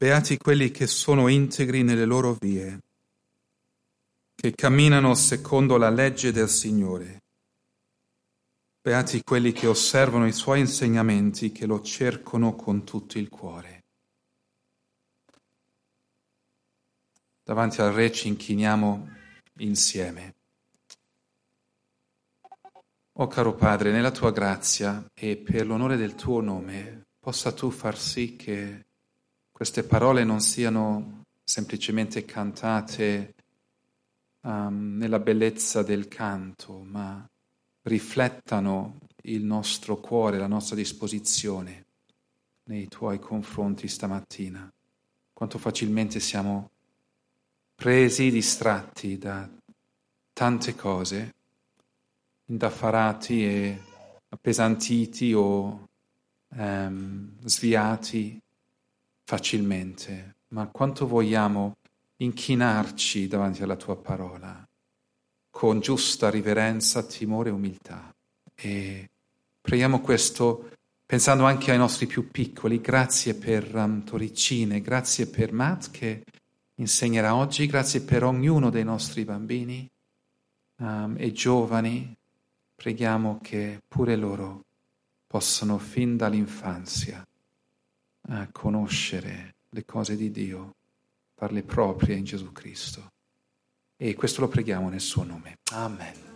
Beati quelli che sono integri nelle loro vie, che camminano secondo la legge del Signore. Beati quelli che osservano i suoi insegnamenti, che lo cercano con tutto il cuore. Davanti al Re ci inchiniamo insieme. O oh, caro Padre, nella tua grazia e per l'onore del tuo nome, possa tu far sì che queste parole non siano semplicemente cantate um, nella bellezza del canto, ma riflettano il nostro cuore, la nostra disposizione nei tuoi confronti stamattina. Quanto facilmente siamo presi, distratti da tante cose, indaffarati e appesantiti o um, sviati facilmente, ma quanto vogliamo inchinarci davanti alla tua parola con giusta riverenza, timore e umiltà. E preghiamo questo pensando anche ai nostri più piccoli. Grazie per um, Torricine, grazie per Matt che insegnerà oggi, grazie per ognuno dei nostri bambini um, e giovani. Preghiamo che pure loro possano fin dall'infanzia a conoscere le cose di Dio, farle proprie in Gesù Cristo. E questo lo preghiamo nel suo nome. Amen.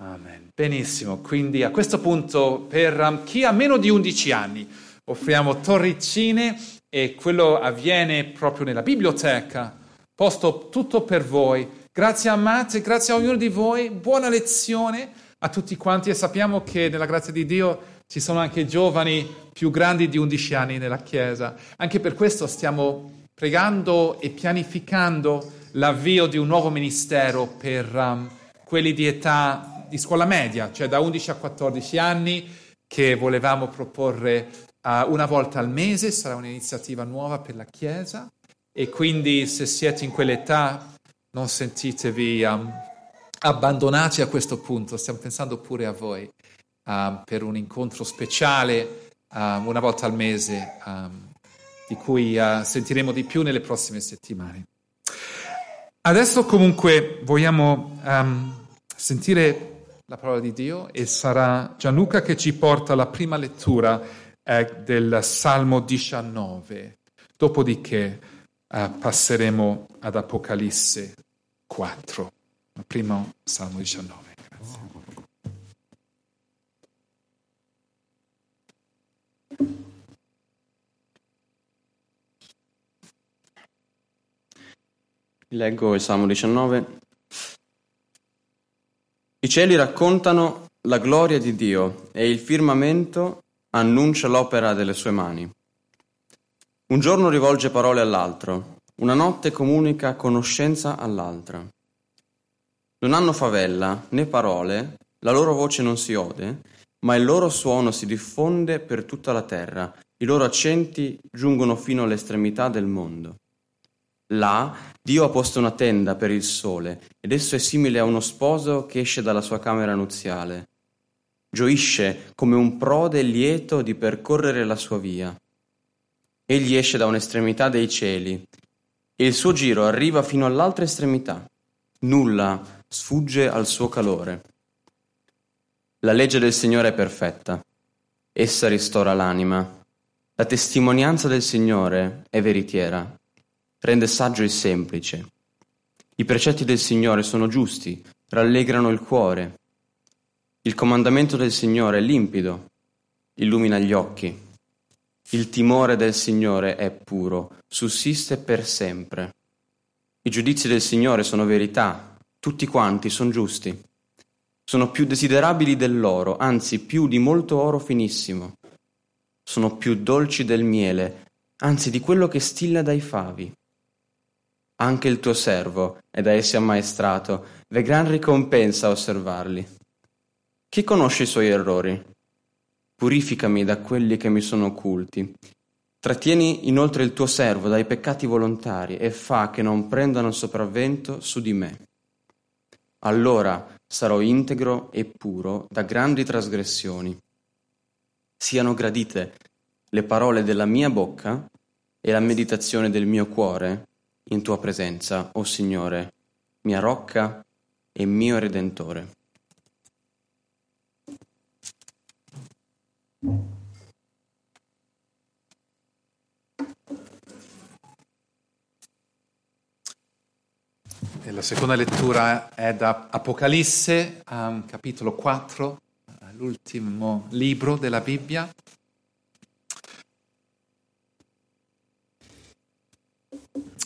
Amen. Benissimo, quindi a questo punto per chi ha meno di 11 anni offriamo torricine e quello avviene proprio nella biblioteca, posto tutto per voi. Grazie a Matt, grazie a ognuno di voi, buona lezione a tutti quanti e sappiamo che nella grazia di Dio ci sono anche giovani più grandi di 11 anni nella Chiesa. Anche per questo stiamo pregando e pianificando l'avvio di un nuovo ministero per um, quelli di età di scuola media, cioè da 11 a 14 anni, che volevamo proporre uh, una volta al mese, sarà un'iniziativa nuova per la Chiesa. E quindi se siete in quell'età non sentitevi um, abbandonati a questo punto, stiamo pensando pure a voi uh, per un incontro speciale uh, una volta al mese um, di cui uh, sentiremo di più nelle prossime settimane. Adesso comunque vogliamo um, sentire la parola di Dio e sarà Gianluca che ci porta la prima lettura eh, del Salmo 19. Dopodiché uh, passeremo ad Apocalisse 4, il primo Salmo 19. Leggo il Salmo 19. I cieli raccontano la gloria di Dio e il firmamento annuncia l'opera delle sue mani. Un giorno rivolge parole all'altro, una notte comunica conoscenza all'altra. Non hanno favella né parole, la loro voce non si ode, ma il loro suono si diffonde per tutta la terra, i loro accenti giungono fino all'estremità del mondo. Là Dio ha posto una tenda per il sole, ed esso è simile a uno sposo che esce dalla sua camera nuziale. Gioisce come un prode lieto di percorrere la sua via. Egli esce da un'estremità dei cieli, e il suo giro arriva fino all'altra estremità. Nulla sfugge al suo calore. La legge del Signore è perfetta, essa ristora l'anima. La testimonianza del Signore è veritiera rende saggio il semplice. I precetti del Signore sono giusti, rallegrano il cuore. Il comandamento del Signore è limpido, illumina gli occhi. Il timore del Signore è puro, sussiste per sempre. I giudizi del Signore sono verità, tutti quanti sono giusti. Sono più desiderabili dell'oro, anzi più di molto oro finissimo. Sono più dolci del miele, anzi di quello che stilla dai favi. Anche il tuo servo è da essi ammaestrato, v'è gran ricompensa a osservarli. Chi conosce i suoi errori? Purificami da quelli che mi sono occulti. Trattieni inoltre il tuo servo dai peccati volontari e fa che non prendano sopravvento su di me. Allora sarò integro e puro da grandi trasgressioni. Siano gradite le parole della mia bocca e la meditazione del mio cuore in tua presenza, o oh Signore, mia rocca e mio redentore. La seconda lettura è da Apocalisse, capitolo 4, l'ultimo libro della Bibbia.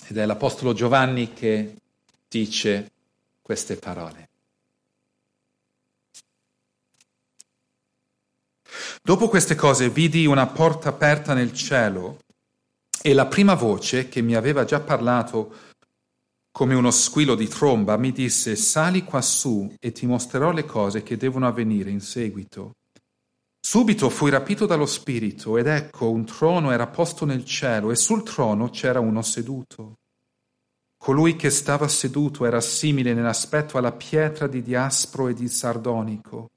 Ed è l'Apostolo Giovanni che dice queste parole. Dopo queste cose vidi una porta aperta nel cielo e la prima voce che mi aveva già parlato come uno squillo di tromba mi disse sali quassù e ti mostrerò le cose che devono avvenire in seguito. Subito fui rapito dallo Spirito ed ecco un trono era posto nel cielo e sul trono c'era uno seduto. Colui che stava seduto era simile nell'aspetto alla pietra di diaspro e di sardonico,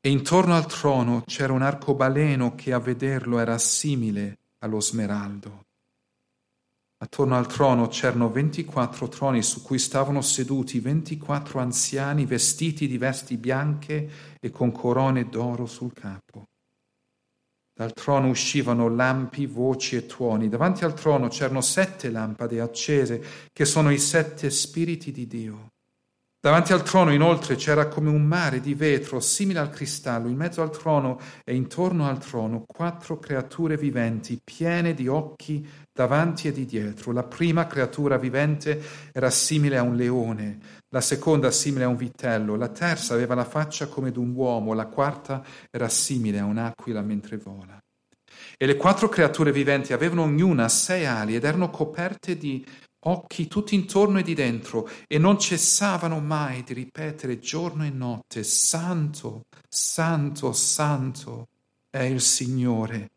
e intorno al trono c'era un arcobaleno che a vederlo era simile allo smeraldo. Attorno al trono c'erano ventiquattro troni su cui stavano seduti ventiquattro anziani vestiti di vesti bianche e con corone d'oro sul capo. Dal trono uscivano lampi, voci e tuoni. Davanti al trono c'erano sette lampade accese, che sono i sette spiriti di Dio. Davanti al trono inoltre c'era come un mare di vetro simile al cristallo, in mezzo al trono e intorno al trono quattro creature viventi piene di occhi davanti e di dietro. La prima creatura vivente era simile a un leone, la seconda simile a un vitello, la terza aveva la faccia come d'un uomo, la quarta era simile a un'aquila mentre vola. E le quattro creature viventi avevano ognuna sei ali ed erano coperte di occhi tutti intorno e di dentro e non cessavano mai di ripetere giorno e notte, Santo, Santo, Santo è il Signore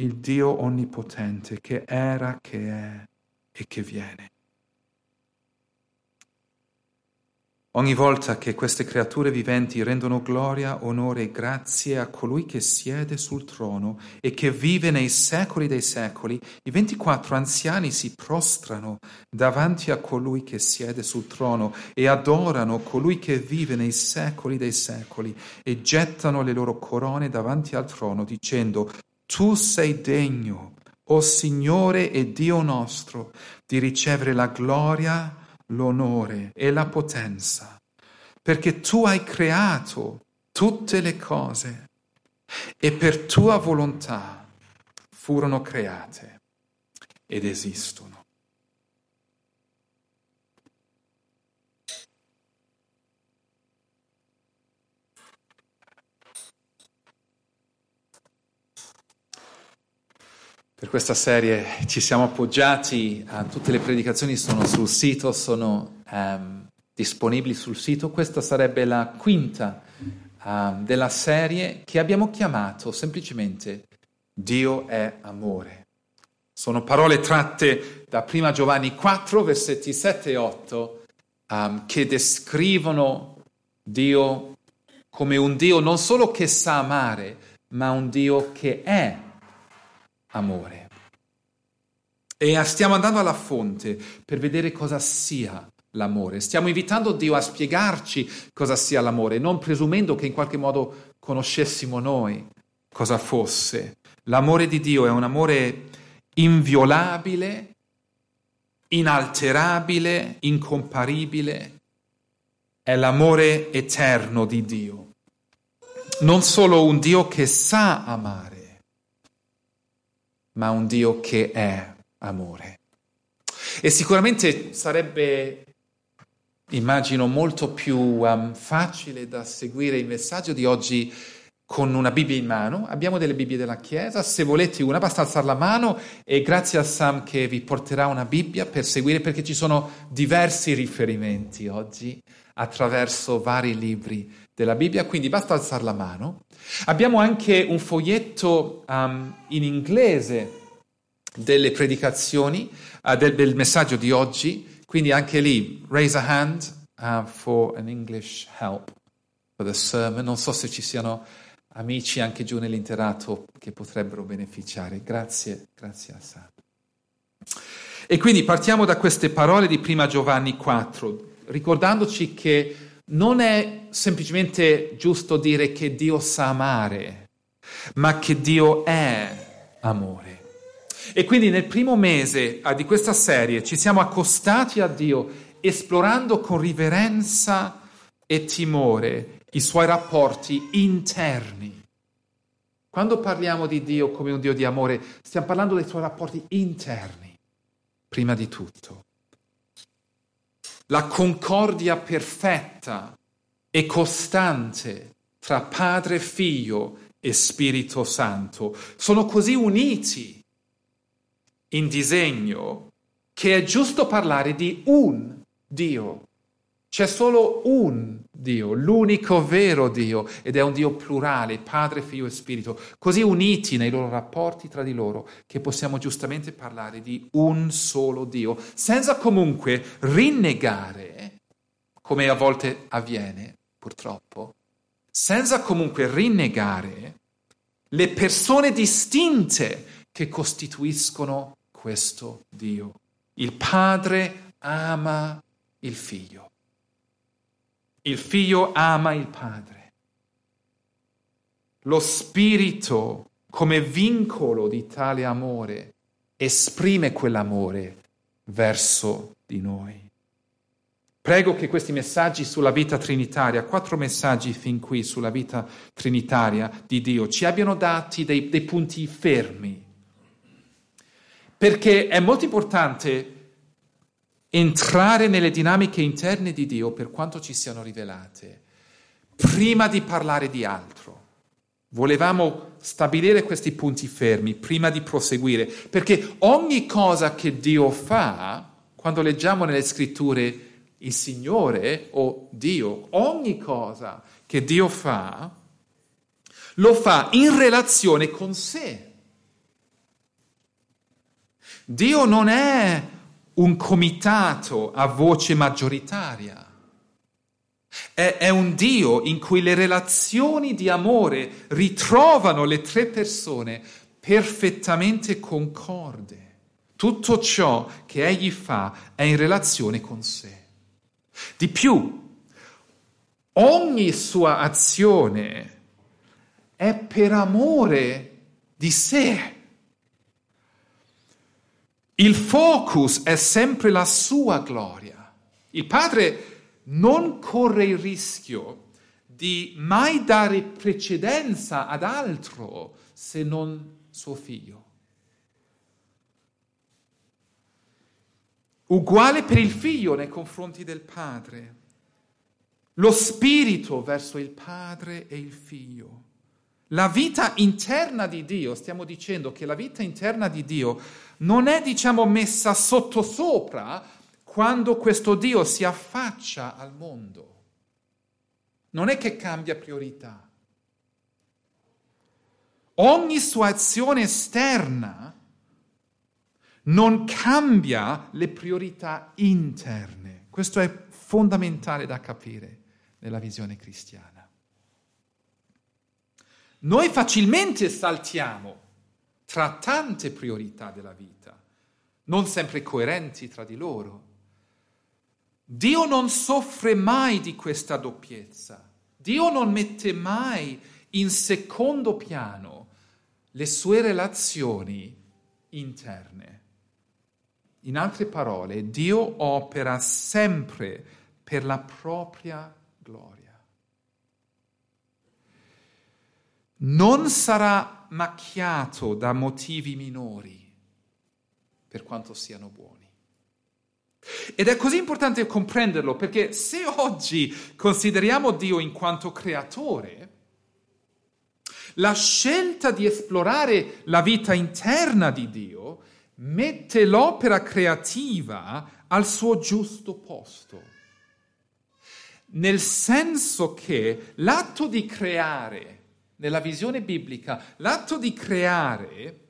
il Dio onnipotente che era, che è e che viene. Ogni volta che queste creature viventi rendono gloria, onore e grazie a colui che siede sul trono e che vive nei secoli dei secoli, i ventiquattro anziani si prostrano davanti a colui che siede sul trono e adorano colui che vive nei secoli dei secoli e gettano le loro corone davanti al trono dicendo tu sei degno, o oh Signore e Dio nostro, di ricevere la gloria, l'onore e la potenza, perché tu hai creato tutte le cose e per tua volontà furono create ed esistono. Per questa serie ci siamo appoggiati, a tutte le predicazioni sono sul sito, sono um, disponibili sul sito. Questa sarebbe la quinta um, della serie che abbiamo chiamato semplicemente Dio è amore. Sono parole tratte da 1 Giovanni 4, versetti 7 e 8, um, che descrivono Dio come un Dio non solo che sa amare, ma un Dio che è amore. E stiamo andando alla fonte per vedere cosa sia l'amore. Stiamo invitando Dio a spiegarci cosa sia l'amore, non presumendo che in qualche modo conoscessimo noi cosa fosse. L'amore di Dio è un amore inviolabile, inalterabile, incomparibile. È l'amore eterno di Dio. Non solo un Dio che sa amare, ma un Dio che è amore. E sicuramente sarebbe, immagino, molto più um, facile da seguire il messaggio di oggi con una Bibbia in mano. Abbiamo delle Bibbie della Chiesa, se volete una basta alzare la mano e grazie a Sam che vi porterà una Bibbia per seguire perché ci sono diversi riferimenti oggi attraverso vari libri della Bibbia, quindi basta alzare la mano. Abbiamo anche un foglietto um, in inglese delle predicazioni, uh, del, del, messaggio di oggi, quindi anche lì raise a hand uh, for an English help for the sermon. Non so se ci siano amici anche giù nell'interato che potrebbero beneficiare. Grazie, grazie a Sam. E quindi partiamo da queste parole di prima Giovanni 4, ricordandoci che non è semplicemente giusto dire che Dio sa amare, ma che Dio è amore. E quindi nel primo mese di questa serie ci siamo accostati a Dio esplorando con riverenza e timore i suoi rapporti interni. Quando parliamo di Dio come un Dio di amore, stiamo parlando dei suoi rapporti interni, prima di tutto. La concordia perfetta e costante tra Padre, Figlio e Spirito Santo sono così uniti in disegno che è giusto parlare di un Dio. C'è solo un Dio, l'unico vero Dio, ed è un Dio plurale, Padre, Figlio e Spirito, così uniti nei loro rapporti tra di loro che possiamo giustamente parlare di un solo Dio, senza comunque rinnegare, come a volte avviene, purtroppo, senza comunque rinnegare le persone distinte che costituiscono questo Dio. Il Padre ama il figlio. Il figlio ama il padre. Lo spirito, come vincolo di tale amore, esprime quell'amore verso di noi. Prego che questi messaggi sulla vita trinitaria, quattro messaggi fin qui sulla vita trinitaria di Dio, ci abbiano dati dei, dei punti fermi. Perché è molto importante entrare nelle dinamiche interne di Dio per quanto ci siano rivelate, prima di parlare di altro. Volevamo stabilire questi punti fermi prima di proseguire, perché ogni cosa che Dio fa, quando leggiamo nelle scritture il Signore o Dio, ogni cosa che Dio fa, lo fa in relazione con sé. Dio non è un comitato a voce maggioritaria. È, è, un Dio in cui le relazioni di amore ritrovano le tre persone perfettamente concorde. Tutto ciò che egli fa è in relazione con sé. Di più, ogni sua azione è per amore di sé. Il focus è sempre la sua gloria. Il padre non corre il rischio di mai dare precedenza ad altro se non suo figlio. Uguale per il figlio nei confronti del padre. Lo spirito verso il padre e il figlio. La vita interna di Dio, stiamo dicendo che la vita interna di Dio non è, diciamo, messa sottosopra quando questo Dio si affaccia al mondo. Non è che cambia priorità. Ogni sua azione esterna non cambia le priorità interne. Questo è fondamentale da capire nella visione cristiana. Noi facilmente saltiamo tra tante priorità della vita, non sempre coerenti tra di loro. Dio non soffre mai di questa doppiezza. Dio non mette mai in secondo piano le sue relazioni interne. In altre parole, Dio opera sempre per la propria gloria. Non sarà macchiato da motivi minori, per quanto siano buoni. Ed è così importante comprenderlo perché se oggi consideriamo Dio in quanto creatore, la scelta di esplorare la vita interna di Dio mette l'opera creativa al suo giusto posto. Nel senso che l'atto di creare nella visione biblica, l'atto di creare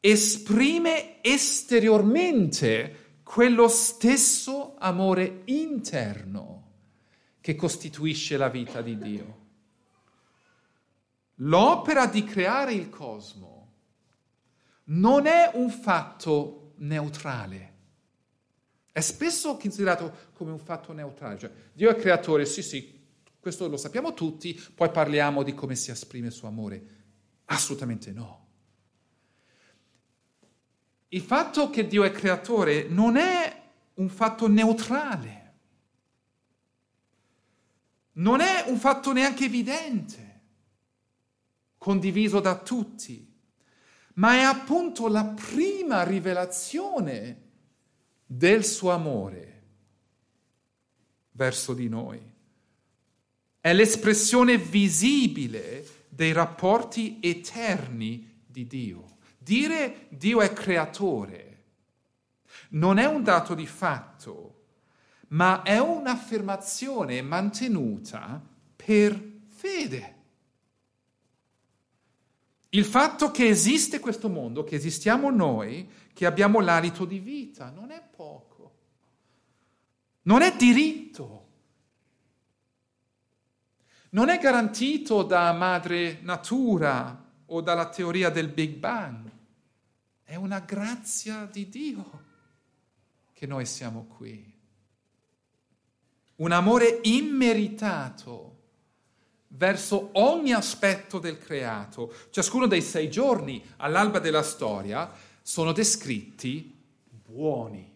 esprime esteriormente quello stesso amore interno che costituisce la vita di Dio. L'opera di creare il cosmo non è un fatto neutrale. È spesso considerato come un fatto neutrale. Cioè, Dio è creatore, sì, sì, questo lo sappiamo tutti, poi parliamo di come si esprime il suo amore. Assolutamente no. Il fatto che Dio è creatore non è un fatto neutrale. Non è un fatto neanche evidente, condiviso da tutti, ma è appunto la prima rivelazione del suo amore verso di noi. È l'espressione visibile dei rapporti eterni di Dio. Dire Dio è creatore non è un dato di fatto, ma è un'affermazione mantenuta per fede. Il fatto che esiste questo mondo, che esistiamo noi, che abbiamo l'alito di vita, non è poco, non è diritto, non è garantito da madre natura o dalla teoria del Big Bang, è una grazia di Dio che noi siamo qui. Un amore immeritato verso ogni aspetto del creato. Ciascuno dei sei giorni all'alba della storia sono descritti buoni.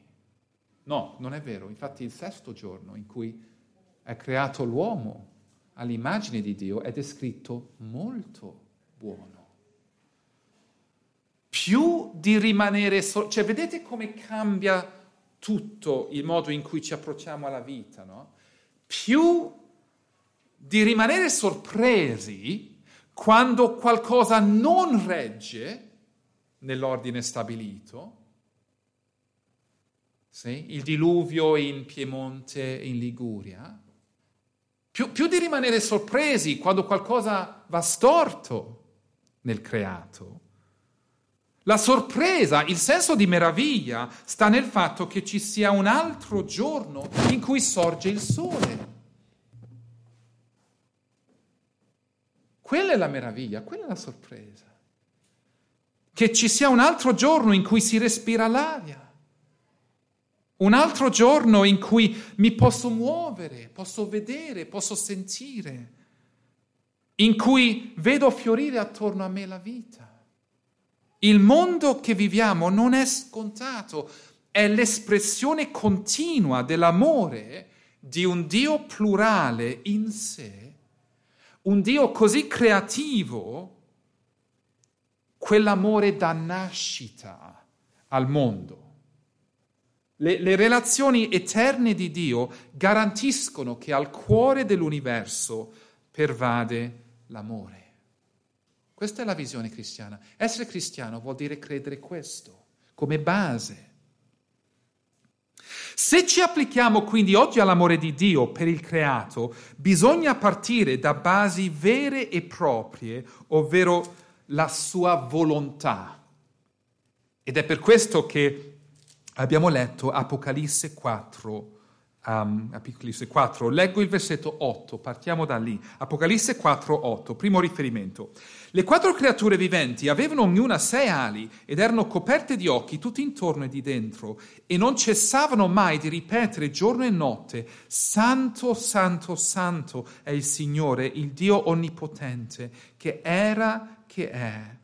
No, non è vero. Infatti il sesto giorno in cui è creato l'uomo all'immagine di Dio è descritto molto buono. Più di rimanere... So- cioè vedete come cambia tutto il modo in cui ci approcciamo alla vita, no? Più di rimanere sorpresi quando qualcosa non regge nell'ordine stabilito. Sì? Il diluvio in Piemonte in Liguria. Più, più di rimanere sorpresi quando qualcosa va storto nel creato. La sorpresa, il senso di meraviglia sta nel fatto che ci sia un altro giorno in cui sorge il sole. Quella è la meraviglia, quella è la sorpresa. Che ci sia un altro giorno in cui si respira l'aria. Un altro giorno in cui mi posso muovere, posso vedere, posso sentire. In cui vedo fiorire attorno a me la vita. Il mondo che viviamo non è scontato, è l'espressione continua dell'amore di un Dio plurale in sé, un Dio così creativo, quell'amore dà nascita al mondo. Le, le, relazioni eterne di Dio garantiscono che al cuore dell'universo pervade l'amore. Questa è la visione cristiana. Essere cristiano vuol dire credere questo come base. Se ci applichiamo quindi oggi all'amore di Dio per il creato, bisogna partire da basi vere e proprie, ovvero la sua volontà. Ed è per questo che abbiamo letto Apocalisse 4, um, Apocalisse 4. Leggo il versetto 8, partiamo da lì. Apocalisse 4, 8, primo riferimento. Le quattro creature viventi avevano ognuna sei ali ed erano coperte di occhi tutti intorno e di dentro e non cessavano mai di ripetere giorno e notte, Santo, Santo, Santo è il Signore, il Dio Onnipotente, che era, che è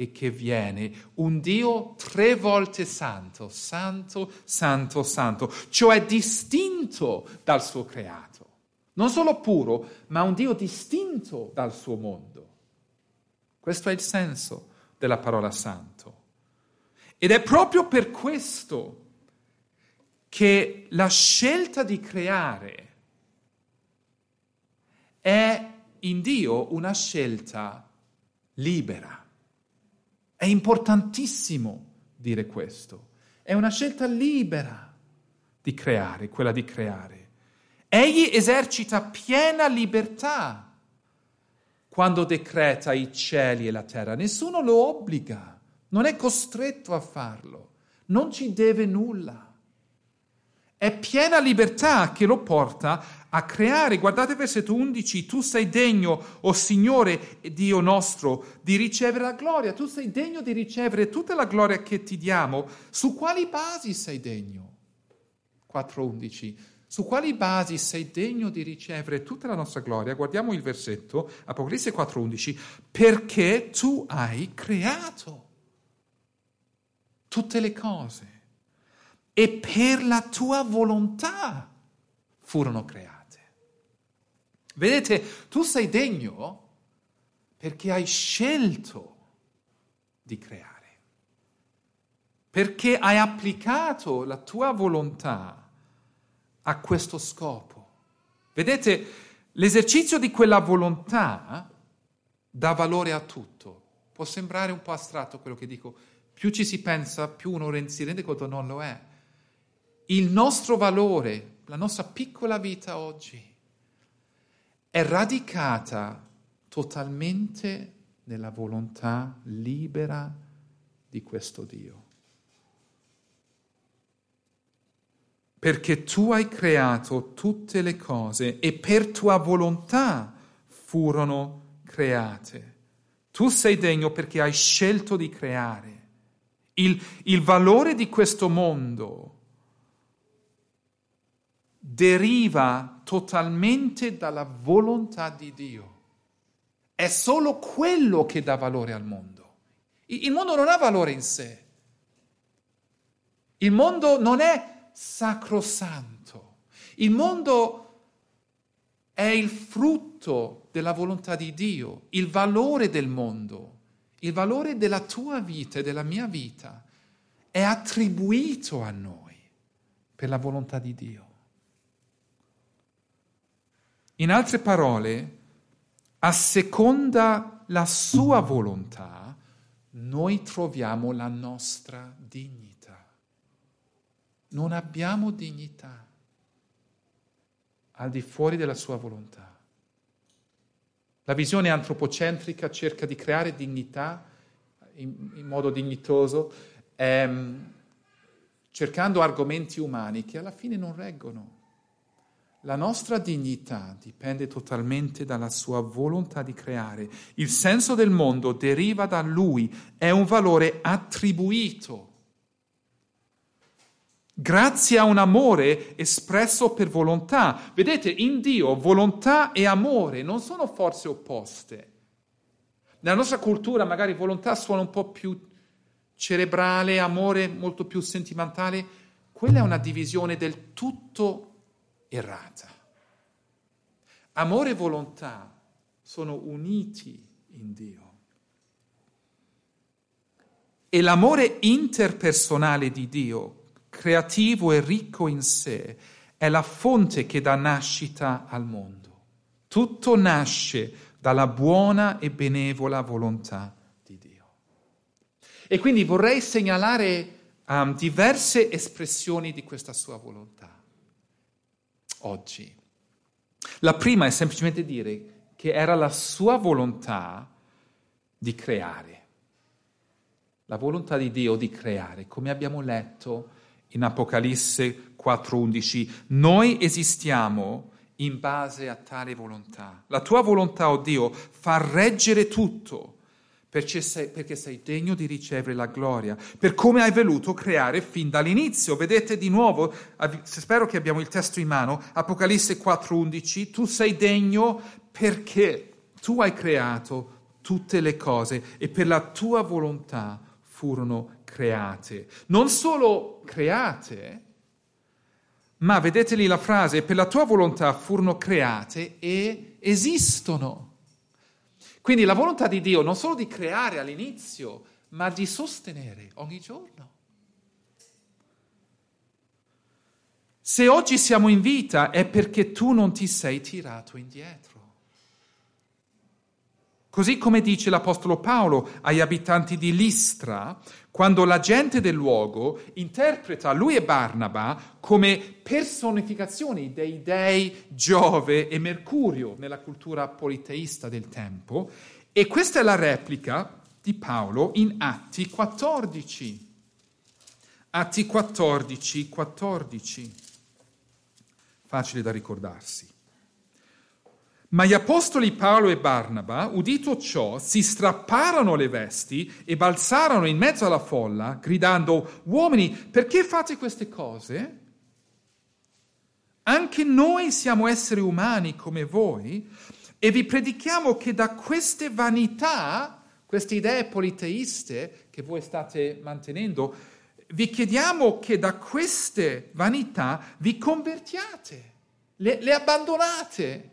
e che viene, un Dio tre volte santo, santo, santo, santo, cioè distinto dal suo creato. Non solo puro, ma un Dio distinto dal suo mondo. Questo è il senso della parola santo. Ed è proprio per questo che la scelta di creare è in Dio una scelta libera. È importantissimo dire questo. È una scelta libera di creare, quella di creare. Egli esercita piena libertà quando decreta i cieli e la terra. Nessuno lo obbliga, non è costretto a farlo, non ci deve nulla. È piena libertà che lo porta a creare. Guardate versetto 11, tu sei degno, o oh Signore Dio nostro, di ricevere la gloria, tu sei degno di ricevere tutta la gloria che ti diamo. Su quali basi sei degno? 4.11. Su quali basi sei degno di ricevere tutta la nostra gloria? Guardiamo il versetto, Apocalisse 4.11, perché tu hai creato tutte le cose e per la tua volontà furono create. Vedete, tu sei degno perché hai scelto di creare, perché hai applicato la tua volontà a questo scopo. Vedete, l'esercizio di quella volontà dà valore a tutto. Può sembrare un po' astratto quello che dico, più ci si pensa, più uno si rende conto non lo è il nostro valore, la nostra piccola vita oggi, è radicata totalmente nella volontà libera di questo Dio. Perché tu hai creato tutte le cose e per tua volontà furono create. Tu sei degno perché hai scelto di creare. Il, il valore di questo mondo deriva totalmente dalla volontà di Dio. È solo quello che dà valore al mondo. Il mondo non ha valore in sé. Il mondo non è sacrosanto. Il mondo è il frutto della volontà di Dio, il valore del mondo, il valore della tua vita e della mia vita è attribuito a noi per la volontà di Dio. In altre parole, a seconda la sua volontà, noi troviamo la nostra dignità. Non abbiamo dignità al di fuori della sua volontà. La visione antropocentrica cerca di creare dignità in, in modo dignitoso, ehm, cercando argomenti umani che alla fine non reggono. La nostra dignità dipende totalmente dalla sua volontà di creare. Il senso del mondo deriva da lui, è un valore attribuito. Grazie a un amore espresso per volontà. Vedete, in Dio volontà e amore non sono forze opposte. Nella nostra cultura magari volontà suona un po' più cerebrale, amore molto più sentimentale. Quella è una divisione del tutto errata. Amore e volontà sono uniti in Dio. E l'amore interpersonale di Dio, creativo e ricco in sé, è la fonte che dà nascita al mondo. Tutto nasce dalla buona e benevola volontà di Dio. E quindi vorrei segnalare um, diverse espressioni di questa sua volontà oggi. La prima è semplicemente dire che era la sua volontà di creare, la volontà di Dio di creare, come abbiamo letto in Apocalisse 4:11. Noi esistiamo in base a tale volontà. La tua volontà, oh Dio, fa reggere tutto perché sei, perché sei, degno di ricevere la gloria, per come hai voluto creare fin dall'inizio. Vedete di nuovo, spero che abbiamo il testo in mano, Apocalisse 4:11, tu sei degno perché tu hai creato tutte le cose e per la tua volontà furono create. Non solo create, ma vedete lì la frase, per la tua volontà furono create e esistono. Quindi la volontà di Dio non solo di creare all'inizio, ma di sostenere ogni giorno. Se oggi siamo in vita è perché tu non ti sei tirato indietro. Così come dice l'Apostolo Paolo agli abitanti di Listra, quando la gente del luogo interpreta lui e Barnaba come personificazioni dei dei Giove e Mercurio nella cultura politeista del tempo, e questa è la replica di Paolo in Atti 14. Atti 14, 14. facile da ricordarsi. Ma gli apostoli Paolo e Barnaba, udito ciò, si strapparono le vesti e balzarono in mezzo alla folla, gridando, uomini, perché fate queste cose? Anche noi siamo esseri umani come voi e vi predichiamo che da queste vanità, queste idee politeiste che voi state mantenendo, vi chiediamo che da queste vanità vi convertiate, le, le abbandonate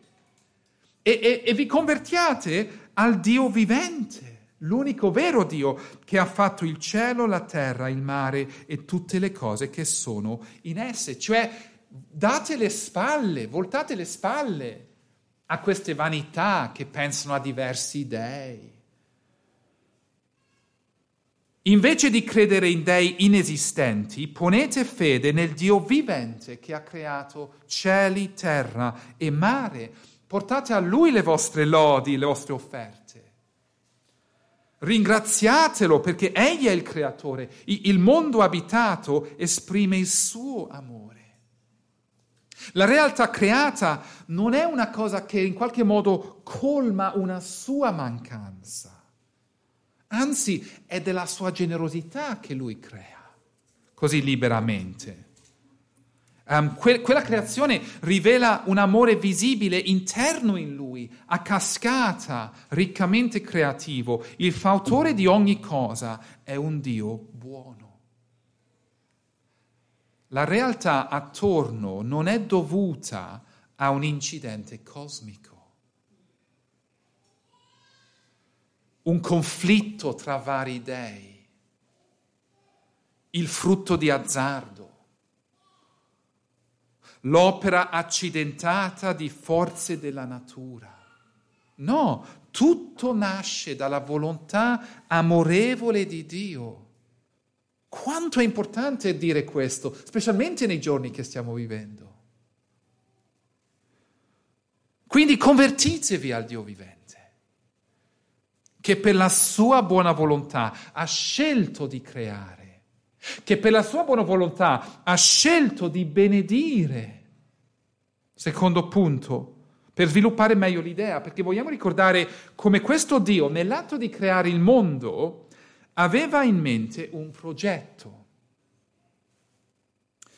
e, e, e vi convertiate al Dio vivente, l'unico vero Dio che ha fatto il cielo, la terra, il mare e tutte le cose che sono in esse. Cioè date le spalle, voltate le spalle a queste vanità che pensano a diversi dei. Invece di credere in dei inesistenti, ponete fede nel Dio vivente che ha creato cieli, terra e mare Portate a Lui le vostre lodi, le vostre offerte. Ringraziatelo perché Egli è il creatore. Il mondo abitato esprime il suo amore. La realtà creata non è una cosa che in qualche modo colma una sua mancanza. Anzi, è della sua generosità che lui crea, così liberamente. Um, que- quella creazione rivela un amore visibile interno in lui, a cascata, riccamente creativo. Il fautore di ogni cosa è un Dio buono. La realtà attorno non è dovuta a un incidente cosmico, un conflitto tra vari dei, il frutto di azzardo l'opera accidentata di forze della natura. No, tutto nasce dalla volontà amorevole di Dio. Quanto è importante dire questo, specialmente nei giorni che stiamo vivendo. Quindi convertitevi al Dio vivente, che per la sua buona volontà ha scelto di creare che per la sua buona volontà ha scelto di benedire. Secondo punto, per sviluppare meglio l'idea, perché vogliamo ricordare come questo Dio, nell'atto di creare il mondo, aveva in mente un progetto.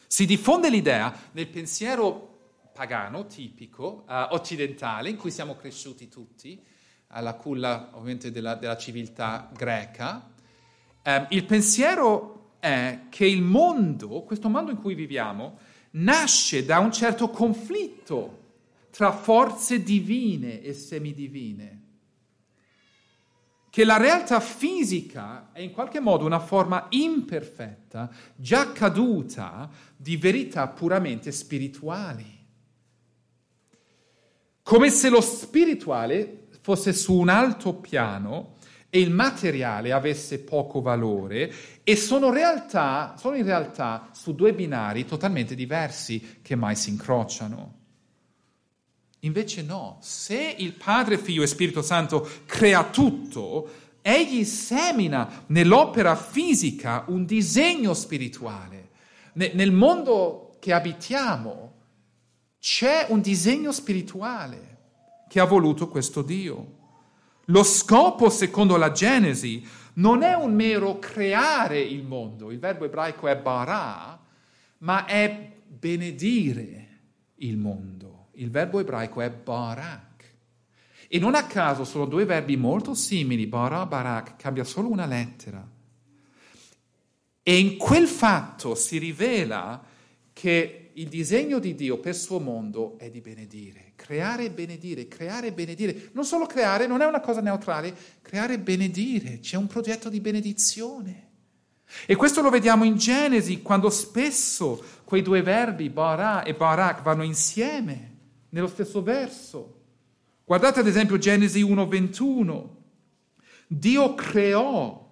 Si diffonde l'idea nel pensiero pagano tipico, uh, occidentale, in cui siamo cresciuti tutti, alla culla ovviamente della, della civiltà greca. Um, il pensiero è che il mondo, questo mondo in cui viviamo, nasce da un certo conflitto tra forze divine e semidivine. Che la realtà fisica è in qualche modo una forma imperfetta, già caduta, di verità puramente spirituali. Come se lo spirituale fosse su un alto piano e il materiale avesse poco valore e sono, realtà, sono in realtà su due binari totalmente diversi che mai si incrociano. Invece no, se il Padre, Figlio e Spirito Santo crea tutto, egli semina nell'opera fisica un disegno spirituale. nel mondo che abitiamo c'è un disegno spirituale che ha voluto questo Dio. Lo scopo, secondo la Genesi, non è un mero creare il mondo, il verbo ebraico è bara, ma è benedire il mondo. Il verbo ebraico è barak. E non a caso sono due verbi molto simili, bara, barak, cambia solo una lettera. E in quel fatto si rivela che il disegno di Dio per il suo mondo è di benedire. Creare e benedire, creare e benedire. Non solo creare, non è una cosa neutrale, creare e benedire. C'è un progetto di benedizione. E questo lo vediamo in Genesi, quando spesso quei due verbi, bara e barak, vanno insieme, nello stesso verso. Guardate ad esempio Genesi 1:21. Dio creò,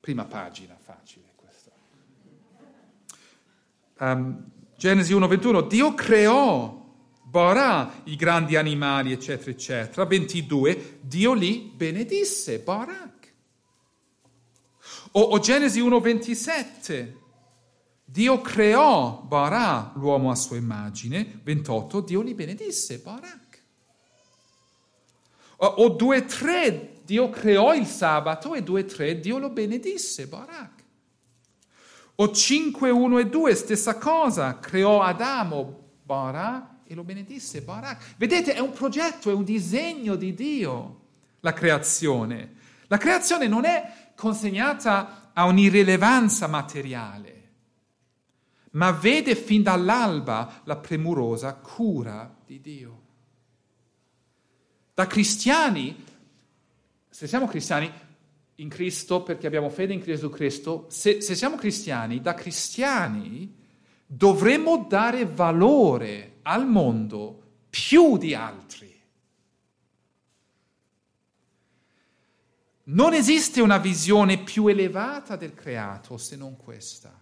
prima pagina facile questa. Um, Genesi 1:21, Dio creò Bara i grandi animali, eccetera, eccetera. 22, Dio li benedisse, Barak. O, o Genesi 1,27, Dio creò Barà, l'uomo a sua immagine. 28. Dio li benedisse, Barak. O, o 2-3. Dio creò il sabato e 2-3. Dio lo benedisse, Barak. O 5, 1 e 2, stessa cosa, creò Adamo, Bara, e lo benedisse, Barak. Vedete, è un progetto, è un disegno di Dio, la creazione. La creazione non è consegnata a un'irrilevanza materiale, ma vede fin dall'alba la premurosa cura di Dio. Da cristiani, se siamo cristiani, in Cristo perché abbiamo fede in Gesù Cristo, se, se siamo cristiani, da cristiani dovremmo dare valore al mondo più di altri. Non esiste una visione più elevata del creato se non questa.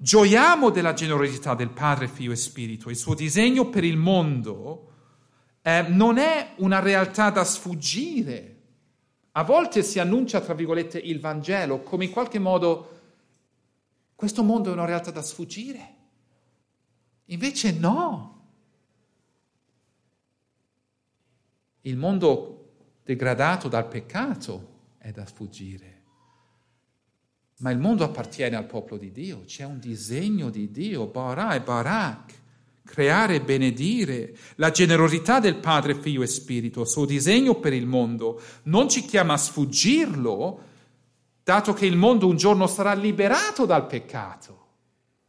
Gioiamo della generosità del Padre, Figlio e Spirito. Il suo disegno per il mondo eh, non è una realtà da sfuggire. A volte si annuncia, tra virgolette, il Vangelo come in qualche modo questo mondo è una realtà da sfuggire. Invece no. Il mondo degradato dal peccato è da sfuggire. Ma il mondo appartiene al popolo di Dio, c'è un disegno di Dio, Bara e Barak creare e benedire, la generosità del Padre, Figlio e Spirito, suo disegno per il mondo, non ci chiama a sfuggirlo, dato che il mondo un giorno sarà liberato dal peccato.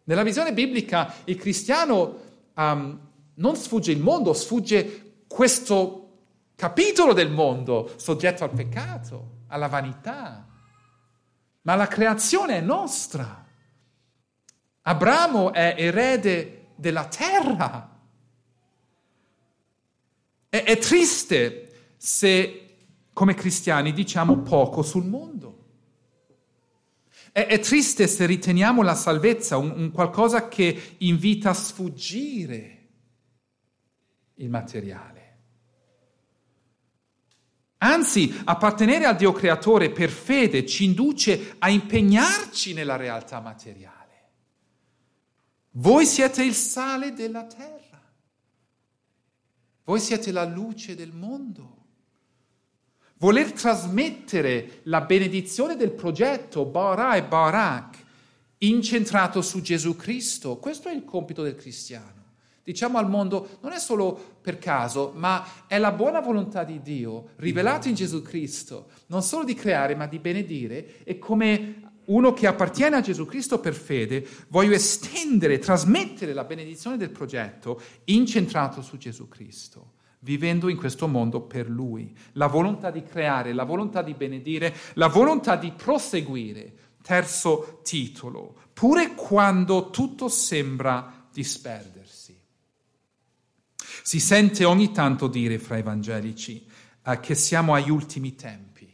Nella visione biblica il cristiano um, non sfugge il mondo, sfugge questo capitolo del mondo soggetto al peccato, alla vanità. Ma la creazione è nostra. Abramo è erede della terra. È, è triste se come cristiani diciamo poco sul mondo. È, è triste se riteniamo la salvezza un, un qualcosa che invita a sfuggire il materiale. Anzi, appartenere al Dio creatore per fede ci induce a impegnarci nella realtà materiale. Voi siete il sale della terra. Voi siete la luce del mondo. Voler trasmettere la benedizione del progetto Bara e Barak incentrato su Gesù Cristo, questo è il compito del cristiano. Diciamo al mondo, non è solo per caso, ma è la buona volontà di Dio rivelata in Gesù Cristo, non solo di creare, ma di benedire, e come uno che appartiene a Gesù Cristo per fede, voglio estendere, trasmettere la benedizione del progetto incentrato su Gesù Cristo, vivendo in questo mondo per Lui. La volontà di creare, la volontà di benedire, la volontà di proseguire. Terzo titolo, pure quando tutto sembra disperdersi. Si sente ogni tanto dire fra evangelici eh, che siamo agli ultimi tempi.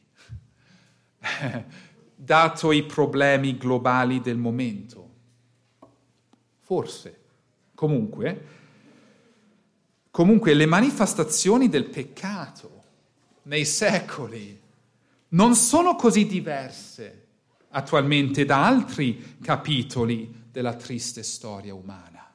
dato i problemi globali del momento. Forse. Comunque, comunque le manifestazioni del peccato nei secoli non sono così diverse attualmente da altri capitoli della triste storia umana.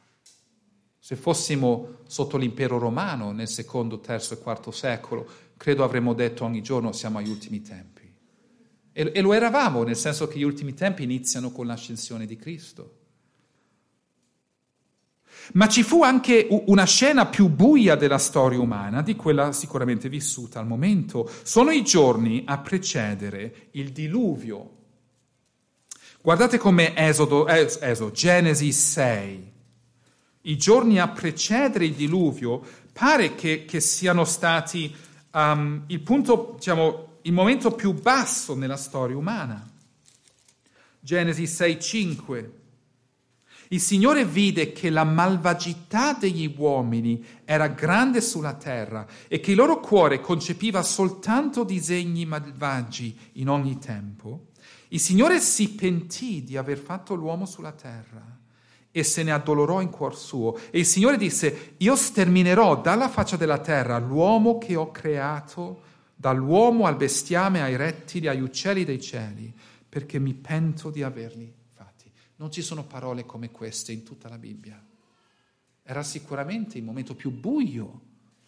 Se fossimo sotto l'impero romano nel secondo, terzo e quarto secolo, credo avremmo detto ogni giorno siamo agli ultimi tempi. E, e lo eravamo, nel senso che gli ultimi tempi iniziano con l'ascensione di Cristo. Ma ci fu anche una scena più buia della storia umana di quella sicuramente vissuta al momento. Sono i giorni a precedere il diluvio. Guardate come Esodo, Esodo, Genesi 6. I giorni a precedere il diluvio pare che, che siano stati um, il punto, diciamo, il momento più basso nella storia umana. Genesi 6:5. Il Signore vide che la malvagità degli uomini era grande sulla terra e che il loro cuore concepiva soltanto disegni malvagi in ogni tempo. Il Signore si pentì di aver fatto l'uomo sulla terra e se ne addolorò in cuor suo. E il Signore disse, io sterminerò dalla faccia della terra l'uomo che ho creato dall'uomo al bestiame, ai rettili, agli uccelli dei cieli, perché mi pento di averli fatti. Non ci sono parole come queste in tutta la Bibbia. Era sicuramente il momento più buio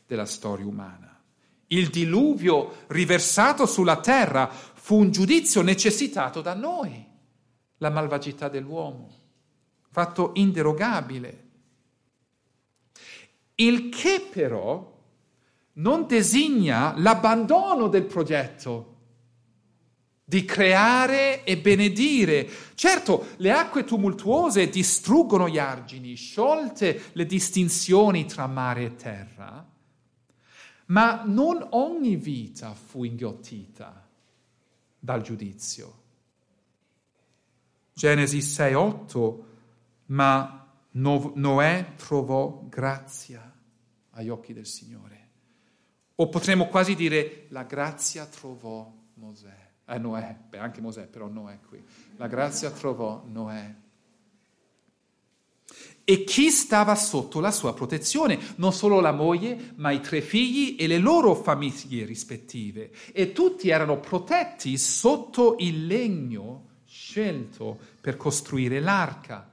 della storia umana. Il diluvio riversato sulla terra fu un giudizio necessitato da noi, la malvagità dell'uomo, fatto inderogabile. Il che però non designa l'abbandono del progetto di creare e benedire. Certo, le acque tumultuose distruggono gli argini, sciolte le distinzioni tra mare e terra, ma non ogni vita fu inghiottita dal giudizio. Genesi 6-8, ma Noè trovò grazia agli occhi del Signore. O potremmo quasi dire la grazia trovò Mosè, eh, Noè, beh anche Mosè, però Noè qui. La grazia trovò Noè. E chi stava sotto la sua protezione? Non solo la moglie, ma i tre figli e le loro famiglie rispettive. E tutti erano protetti sotto il legno scelto per costruire l'arca.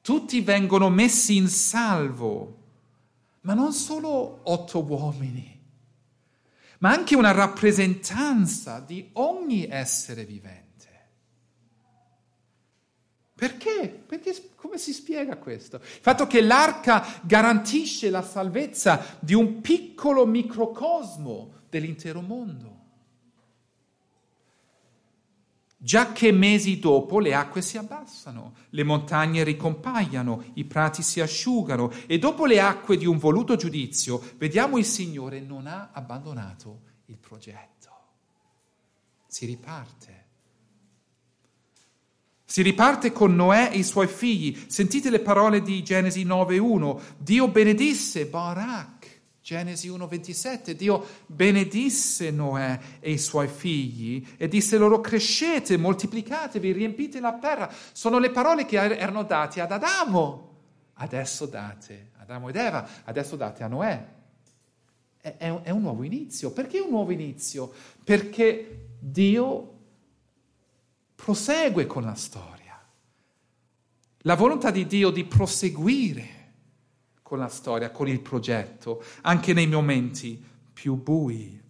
Tutti vengono messi in salvo ma non solo otto uomini, ma anche una rappresentanza di ogni essere vivente. Perché? Perché come si spiega questo? Il fatto che l'arca garantisce la salvezza di un piccolo microcosmo dell'intero mondo. Già che mesi dopo le acque si abbassano, le montagne ricompaiono, i prati si asciugano e dopo le acque di un voluto giudizio, vediamo il Signore non ha abbandonato il progetto. Si riparte. Si riparte con Noè e i suoi figli. Sentite le parole di Genesi 9.1. Dio benedisse Barak Genesi 1:27, Dio benedisse Noè e i suoi figli e disse loro crescete, moltiplicatevi, riempite la terra. Sono le parole che er-, erano date ad Adamo. Adesso date, Adamo ed Eva, adesso date a Noè. È, è, è un nuovo inizio. Perché un nuovo inizio? Perché Dio prosegue con la storia. La volontà di Dio di proseguire con la storia, con il progetto, anche nei momenti più bui.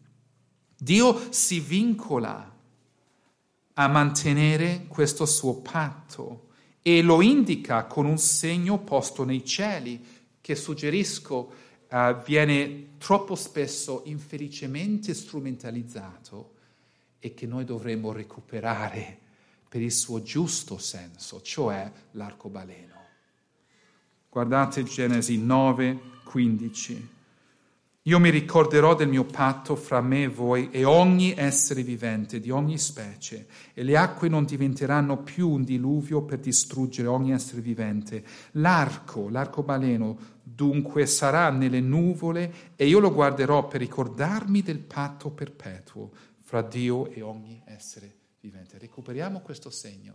Dio si vincola a mantenere questo suo patto e lo indica con un segno posto nei cieli che suggerisco uh, viene troppo spesso infelicemente strumentalizzato e che noi dovremmo recuperare per il suo giusto senso, cioè l'arcobaleno. Guardate Genesi 9, 15. Io mi ricorderò del mio patto fra me e voi e ogni essere vivente di ogni specie, e le acque non diventeranno più un diluvio per distruggere ogni essere vivente. L'arco, l'arcobaleno, dunque sarà nelle nuvole e io lo guarderò per ricordarmi del patto perpetuo fra Dio e ogni essere vivente. Recuperiamo questo segno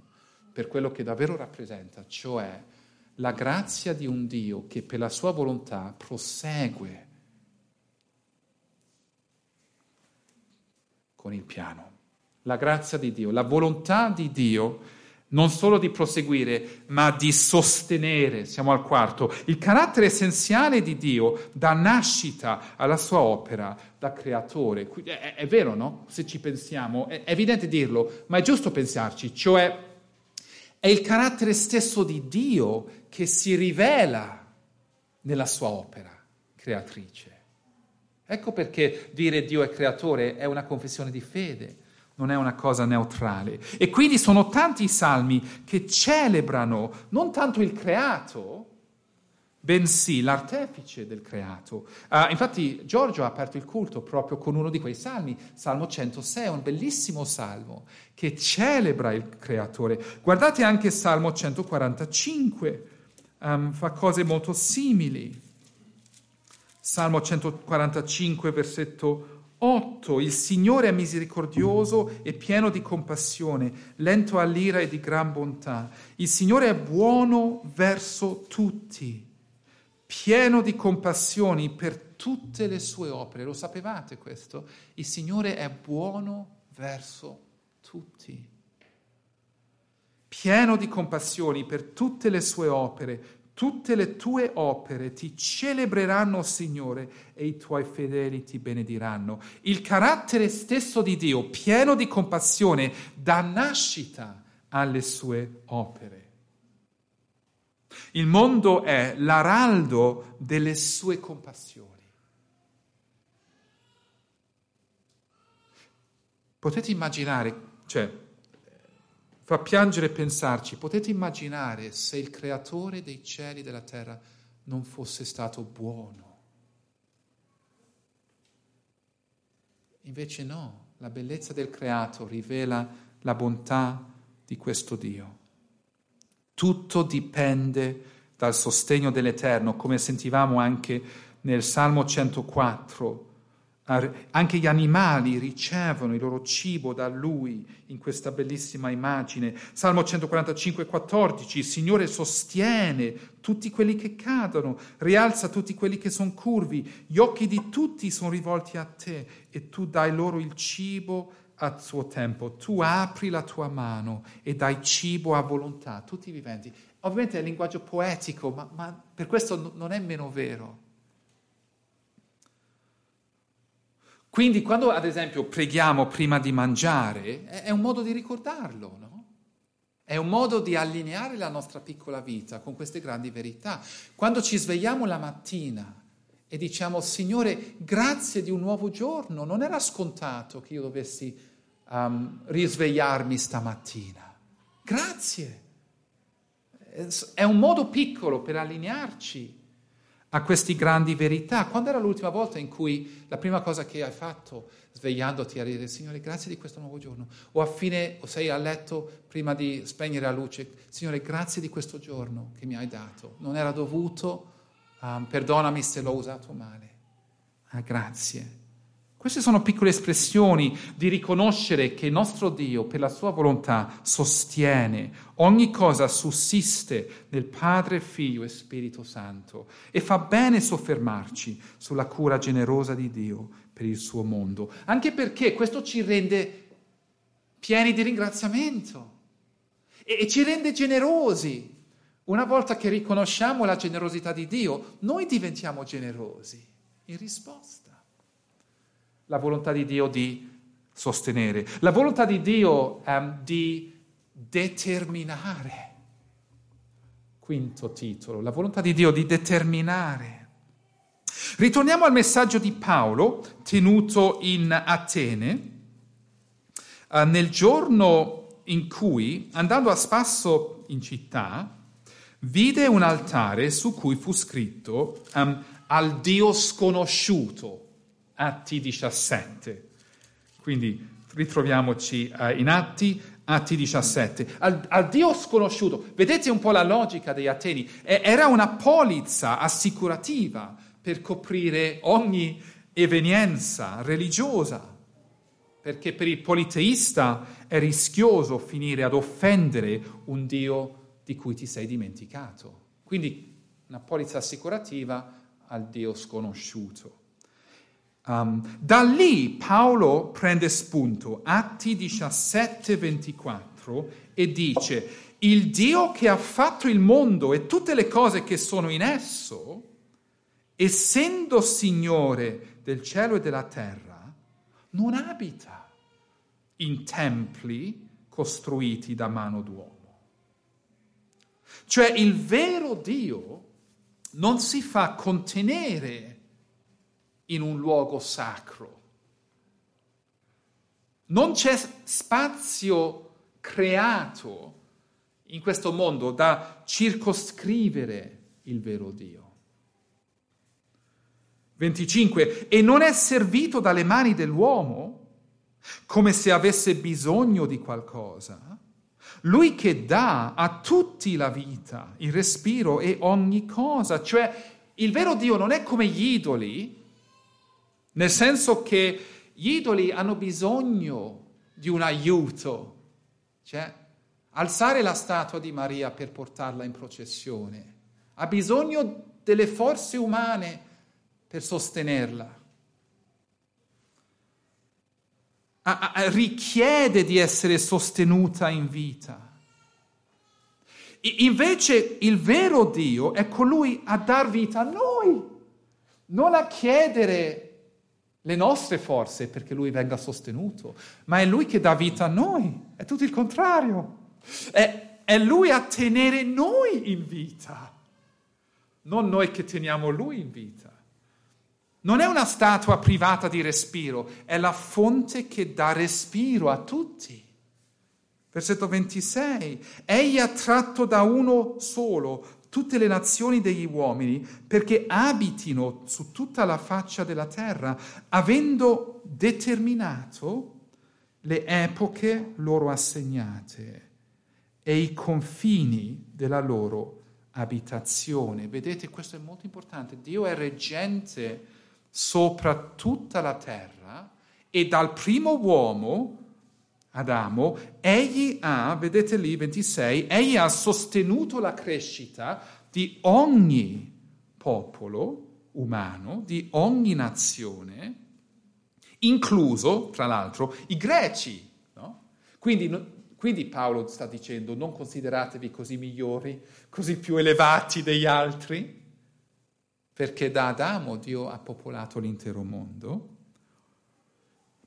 per quello che davvero rappresenta, cioè la grazia di un Dio che per la sua volontà prosegue con il piano. La grazia di Dio, la volontà di Dio non solo di proseguire, ma di sostenere, siamo al quarto, il carattere essenziale di Dio da nascita alla sua opera da creatore. È, è vero, no? Se ci pensiamo, è evidente dirlo, ma è giusto pensarci, cioè è il carattere stesso di Dio che si rivela nella sua opera creatrice. Ecco perché dire Dio è creatore è una confessione di fede, non è una cosa neutrale. E quindi sono tanti i salmi che celebrano non tanto il creato, bensì l'artefice del creato. Uh, infatti Giorgio ha aperto il culto proprio con uno di quei salmi, Salmo 106, un bellissimo salmo che celebra il creatore. Guardate anche Salmo 145, um, fa cose molto simili. Salmo 145, versetto 8. Il Signore è misericordioso e pieno di compassione, lento all'ira e di gran bontà. Il Signore è buono verso tutti, pieno di compassioni per tutte le sue opere. Lo sapevate questo? Il Signore è buono verso tutti. pieno di compassioni per tutte le sue opere. Tutte le tue opere ti celebreranno, Signore, e i tuoi fedeli ti benediranno. Il carattere stesso di Dio, pieno di compassione, dà nascita alle sue opere. Il mondo è l'araldo delle sue compassioni. Potete immaginare, cioè, fa piangere pensarci, potete immaginare se il creatore dei cieli e della terra non fosse stato buono. Invece no, la bellezza del creato rivela la bontà di questo Dio. Tutto dipende dal sostegno dell'Eterno, come sentivamo anche nel Salmo 104. Anche gli animali ricevono il loro cibo da Lui in questa bellissima immagine. Salmo 145, 14. Il Signore sostiene tutti quelli che cadono, rialza tutti quelli che sono curvi. Gli occhi di tutti sono rivolti a te e tu dai loro il cibo a suo tempo, tu apri la tua mano e dai cibo a volontà, tutti i viventi. Ovviamente è linguaggio poetico, ma, ma per questo non è meno vero. Quindi quando ad esempio preghiamo prima di mangiare, è un modo di ricordarlo, no? È un modo di allineare la nostra piccola vita con queste grandi verità. Quando ci svegliamo la mattina e diciamo, Signore, grazie di un nuovo giorno, non era scontato che io dovessi um, risvegliarmi stamattina. Grazie. È un modo piccolo per allinearci a queste grandi verità. Quando era l'ultima volta in cui la prima cosa che hai fatto svegliandoti a dire Signore grazie di questo nuovo giorno o a fine o sei a letto prima di spegnere la luce Signore grazie di questo giorno che mi hai dato non era dovuto um, perdonami se l'ho usato male ah, grazie queste sono piccole espressioni di riconoscere che il nostro Dio, per la sua volontà, sostiene ogni cosa, sussiste nel Padre, Figlio e Spirito Santo e fa bene soffermarci sulla cura generosa di Dio per il suo mondo, anche perché questo ci rende pieni di ringraziamento e, e ci rende generosi. Una volta che riconosciamo la generosità di Dio, noi diventiamo generosi in risposta la volontà di Dio di sostenere, la volontà di Dio um, di determinare. Quinto titolo, la volontà di Dio di determinare. Ritorniamo al messaggio di Paolo tenuto in Atene uh, nel giorno in cui, andando a spasso in città, vide un altare su cui fu scritto um, al Dio sconosciuto Atti 17. Quindi ritroviamoci uh, in Atti, Atti 17. Al, al, Dio sconosciuto, vedete un po' la logica degli Ateni, era una polizza assicurativa per coprire ogni evenienza religiosa, perché per il politeista è rischioso finire ad offendere un Dio di cui ti sei dimenticato. Quindi una polizza assicurativa al Dio sconosciuto. Um, da lì Paolo prende spunto, Atti 17, 24, e dice, il Dio che ha fatto il mondo e tutte le cose che sono in esso, essendo Signore del cielo e della terra, non abita in templi costruiti da mano d'uomo. Cioè il vero Dio non si fa contenere in un luogo sacro. Non c'è spazio creato in questo mondo da circoscrivere il vero Dio. 25. E non è servito dalle mani dell'uomo come se avesse bisogno di qualcosa. Lui che dà a tutti la vita, il respiro e ogni cosa. Cioè, il vero Dio non è come gli idoli nel senso che gli idoli hanno bisogno di un aiuto, cioè alzare la statua di Maria per portarla in processione, ha bisogno delle forze umane per sostenerla. A, a, richiede di essere sostenuta in vita. Invece il vero Dio è colui a dar vita a noi, non a chiedere le nostre forze perché Lui venga sostenuto, ma è Lui che dà vita a noi, è tutto il contrario. È, è Lui a tenere noi in vita, non noi che teniamo Lui in vita. Non è una statua privata di respiro, è la fonte che dà respiro a tutti. Versetto 26. Egli ha tratto da uno solo tutte le nazioni degli uomini perché abitino su tutta la faccia della terra, avendo determinato le epoche loro assegnate e i confini della loro abitazione. Vedete, questo è molto importante. Dio è reggente sopra tutta la terra e dal primo uomo Adamo, egli ha, vedete lì 26, egli ha sostenuto la crescita di ogni popolo umano, di ogni nazione, incluso, tra l'altro, i greci. No? Quindi, quindi Paolo sta dicendo non consideratevi così migliori, così più elevati degli altri, perché da Adamo Dio ha popolato l'intero mondo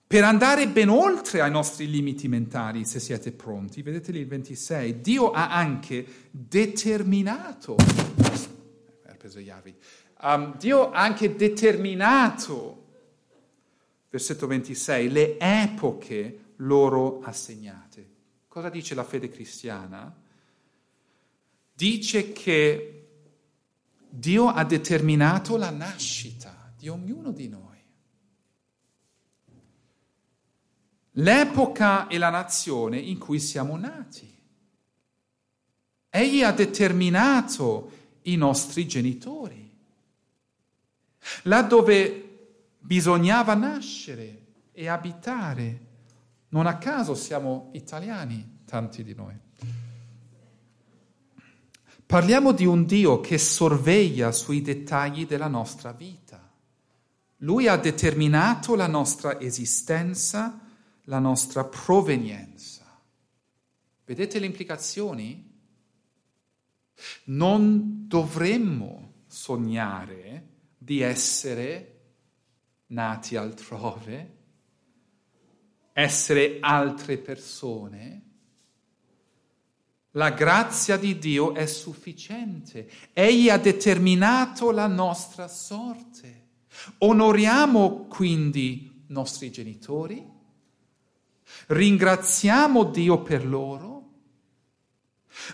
per andare ben oltre ai nostri limiti mentali, se siete pronti. Vedete lì il 26. Dio ha anche determinato, um, Dio ha anche determinato, versetto 26, le epoche loro assegnate. Cosa dice la fede cristiana? Dice che Dio ha determinato la nascita di ognuno di noi. L'epoca e la nazione in cui siamo nati. Egli ha determinato i nostri genitori. Là dove bisognava nascere e abitare. Non a caso siamo italiani, tanti di noi. Parliamo di un Dio che sorveglia sui dettagli della nostra vita. Lui ha determinato la nostra esistenza la nostra provenienza. Vedete le implicazioni? Non dovremmo sognare di essere nati altrove, essere altre persone. La grazia di Dio è sufficiente. Egli ha determinato la nostra sorte. Onoriamo quindi i nostri genitori, Ringraziamo Dio per loro,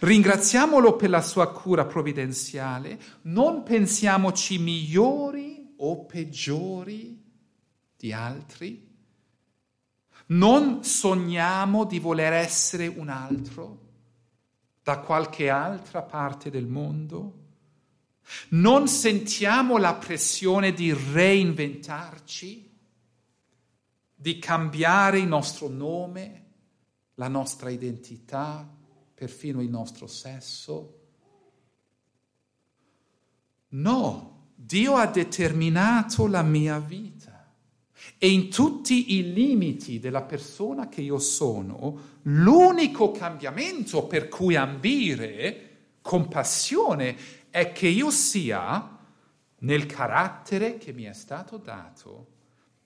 ringraziamolo per la sua cura provvidenziale, non pensiamoci migliori o peggiori di altri, non sogniamo di voler essere un altro da qualche altra parte del mondo, non sentiamo la pressione di reinventarci di cambiare il nostro nome, la nostra identità, perfino il nostro sesso. No, Dio ha determinato la mia vita e in tutti i limiti della persona che io sono, l'unico cambiamento per cui ambire compassione è che io sia nel carattere che mi è stato dato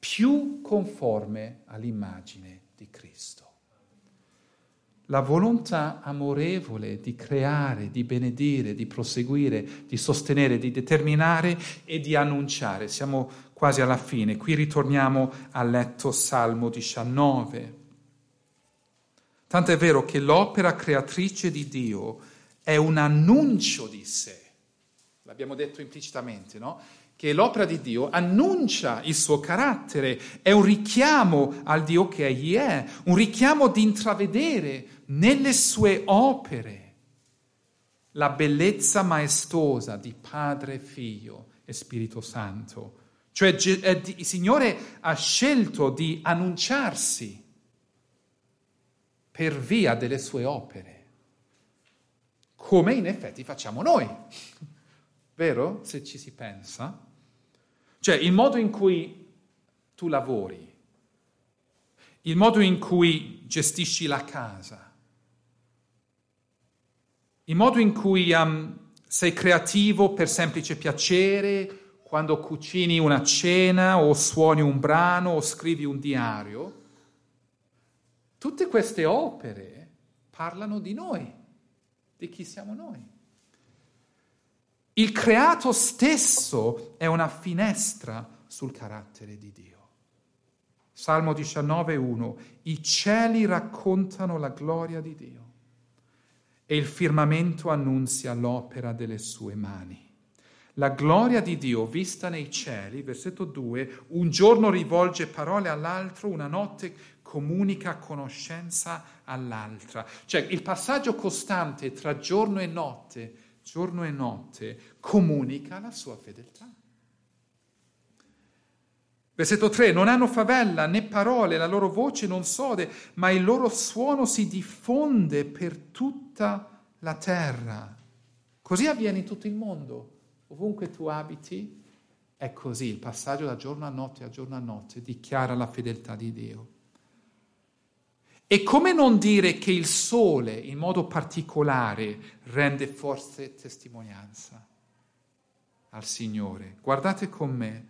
più conforme all'immagine di Cristo. La volontà amorevole di creare, di benedire, di proseguire, di sostenere, di determinare e di annunciare. Siamo quasi alla fine. Qui ritorniamo al letto Salmo 19. Tanto è vero che l'opera creatrice di Dio è un annuncio di sé. L'abbiamo detto implicitamente, no? Che l'opera di Dio annuncia il suo carattere, è un richiamo al Dio che egli è, un richiamo di intravedere nelle sue opere la bellezza maestosa di Padre, Figlio e Spirito Santo. Cioè il Signore ha scelto di annunciarsi per via delle sue opere, come in effetti facciamo noi. Vero? Se ci si pensa. Cioè il modo in cui tu lavori, il modo in cui gestisci la casa, il modo in cui um, sei creativo per semplice piacere, quando cucini una cena o suoni un brano o scrivi un diario, tutte queste opere parlano di noi, di chi siamo noi. Il creato stesso è una finestra sul carattere di Dio. Salmo 19.1. I cieli raccontano la gloria di Dio e il firmamento annunzia l'opera delle sue mani. La gloria di Dio vista nei cieli, versetto 2, un giorno rivolge parole all'altro, una notte comunica conoscenza all'altra. Cioè il passaggio costante tra giorno e notte, giorno e notte, comunica la sua fedeltà. Versetto 3, non hanno favella né parole, la loro voce non sode, ma il loro suono si diffonde per tutta la terra. Così avviene in tutto il mondo. Ovunque tu abiti è così, il passaggio da giorno a notte a giorno a notte dichiara la fedeltà di Dio. E come non dire che il sole in modo particolare rende forse testimonianza al Signore? Guardate con me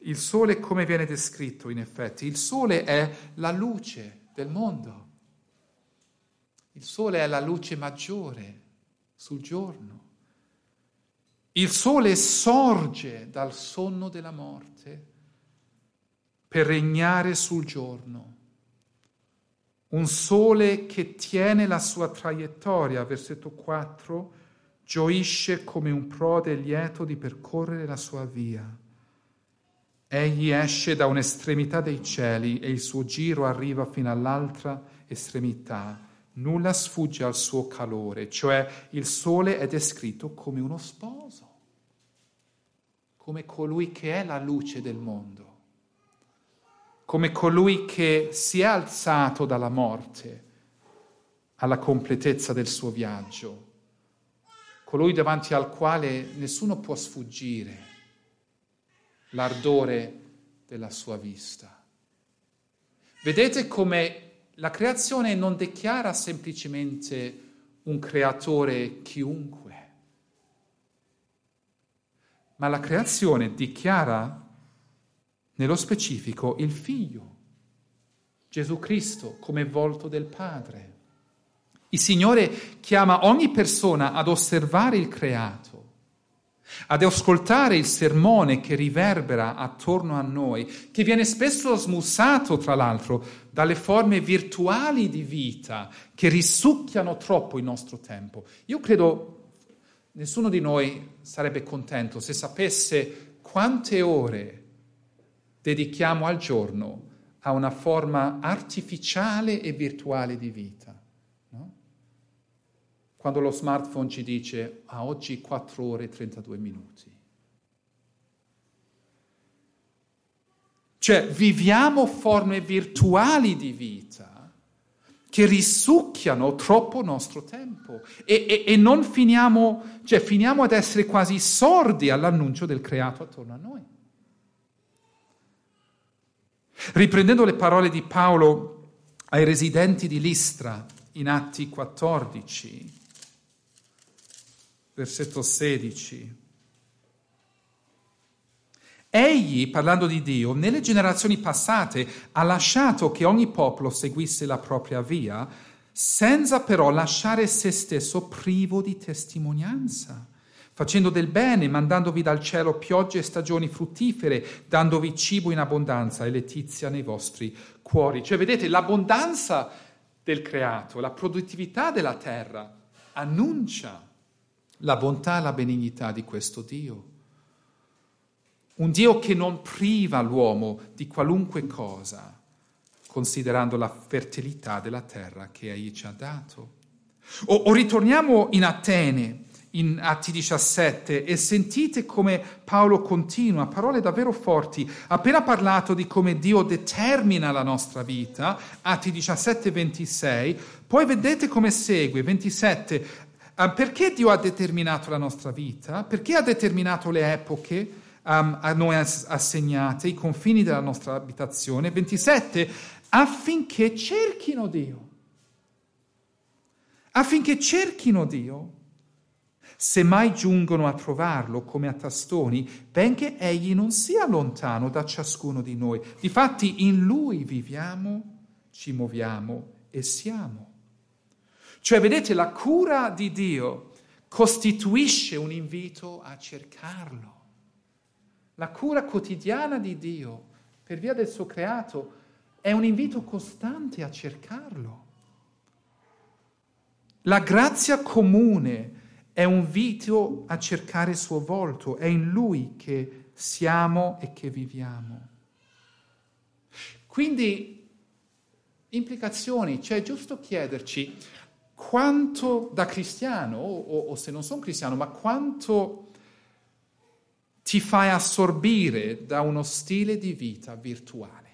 il sole come viene descritto in effetti? Il sole è la luce del mondo. Il sole è la luce maggiore sul giorno. Il sole sorge dal sonno della morte per regnare sul giorno. Un sole che tiene la sua traiettoria, versetto 4, gioisce come un prode lieto di percorrere la sua via. Egli esce da un'estremità dei cieli e il suo giro arriva fino all'altra estremità. Nulla sfugge al suo calore, cioè il sole è descritto come uno sposo, come colui che è la luce del mondo, come colui che si è alzato dalla morte alla completezza del suo viaggio, colui davanti al quale nessuno può sfuggire l'ardore della sua vista. Vedete come la creazione non dichiara semplicemente un creatore chiunque, ma la creazione dichiara nello specifico il figlio, Gesù Cristo, come volto del Padre. Il Signore chiama ogni persona ad osservare il creato ad ascoltare il sermone che riverbera attorno a noi, che viene spesso smussato, tra l'altro, dalle forme virtuali di vita che risucchiano troppo il nostro tempo. Io credo nessuno di noi sarebbe contento se sapesse quante ore dedichiamo al giorno a una forma artificiale e virtuale di vita quando lo smartphone ci dice a ah, oggi 4 ore e 32 minuti. Cioè viviamo forme virtuali di vita che risucchiano troppo nostro tempo e, e, e non finiamo, cioè finiamo ad essere quasi sordi all'annuncio del creato attorno a noi. Riprendendo le parole di Paolo ai residenti di Listra in Atti 14, versetto 16. Egli, parlando di Dio, nelle generazioni passate ha lasciato che ogni popolo seguisse la propria via, senza però lasciare se stesso privo di testimonianza, facendo del bene, mandandovi dal cielo piogge e stagioni fruttifere, dandovi cibo in abbondanza e letizia nei vostri cuori. Cioè, vedete, l'abbondanza del creato, la produttività della terra annuncia la bontà e la benignità di questo Dio. Un Dio che non priva l'uomo di qualunque cosa, considerando la fertilità della terra che egli ci ha dato. O, o ritorniamo in Atene, in Atti 17, e sentite come Paolo continua, parole davvero forti. Appena parlato di come Dio determina la nostra vita, Atti 17, 26, poi vedete come segue, 27, Um, perché Dio ha determinato la nostra vita? Perché ha determinato le epoche um, a noi assegnate, i confini della nostra abitazione? 27. Affinché cerchino Dio. affinché cerchino Dio, se mai giungono a trovarlo come a tastoni, benché egli non sia lontano da ciascuno di noi. Difatti in lui viviamo, ci muoviamo e siamo. Cioè, vedete, la cura di Dio costituisce un invito a cercarlo. La cura quotidiana di Dio, per via del suo creato, è un invito costante a cercarlo. La grazia comune è un invito a cercare il suo volto, è in Lui che siamo e che viviamo. Quindi, implicazioni, cioè è giusto chiederci quanto da cristiano, o, o se non sono cristiano, ma quanto ti fai assorbire da uno stile di vita virtuale.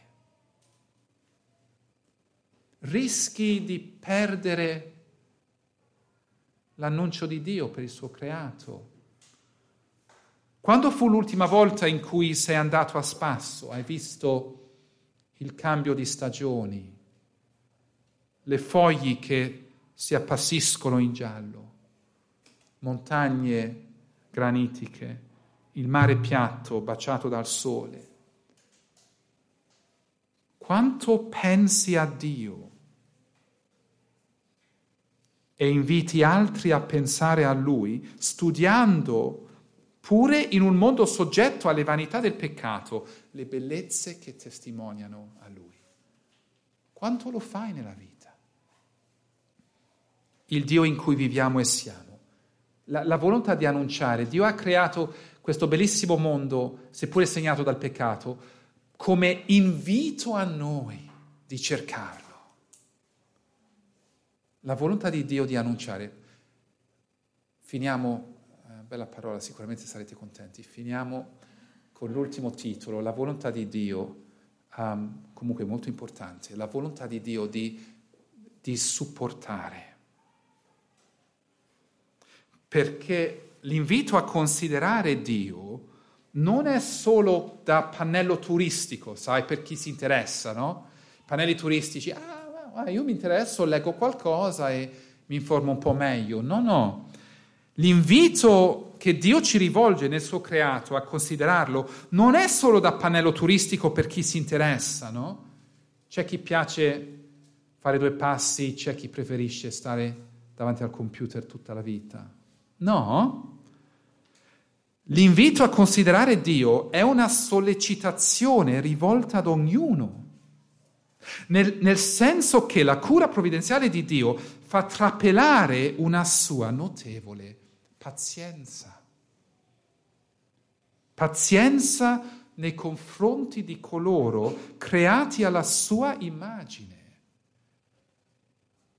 Rischi di perdere l'annuncio di Dio per il suo creato. Quando fu l'ultima volta in cui sei andato a spasso, hai visto il cambio di stagioni, le foglie che si appassiscono in giallo, montagne granitiche, il mare piatto baciato dal sole. Quanto pensi a Dio e inviti altri a pensare a Lui, studiando pure in un mondo soggetto alle vanità del peccato, le bellezze che testimoniano a Lui. Quanto lo fai nella vita? Il Dio in cui viviamo e siamo. La, la volontà di annunciare, Dio ha creato questo bellissimo mondo, seppure segnato dal peccato, come invito a noi di cercarlo la volontà di Dio di annunciare. Finiamo, eh, bella parola, sicuramente sarete contenti, finiamo con l'ultimo titolo, la volontà di Dio, um, comunque molto importante, la volontà di Dio di, di supportare. Perché l'invito a considerare Dio non è solo da pannello turistico, sai, per chi si interessa, no? Pannelli turistici, ah, ah, io mi interesso, leggo qualcosa e mi informo un po' meglio. No, no. L'invito che Dio ci rivolge nel suo creato a considerarlo non è solo da pannello turistico per chi si interessa, no? C'è chi piace fare due passi, c'è chi preferisce stare davanti al computer tutta la vita. No. L'invito a considerare Dio è una sollecitazione rivolta ad ognuno nel, nel senso che la cura provvidenziale di Dio fa trapelare una sua notevole pazienza. Pazienza nei confronti di coloro creati alla sua immagine,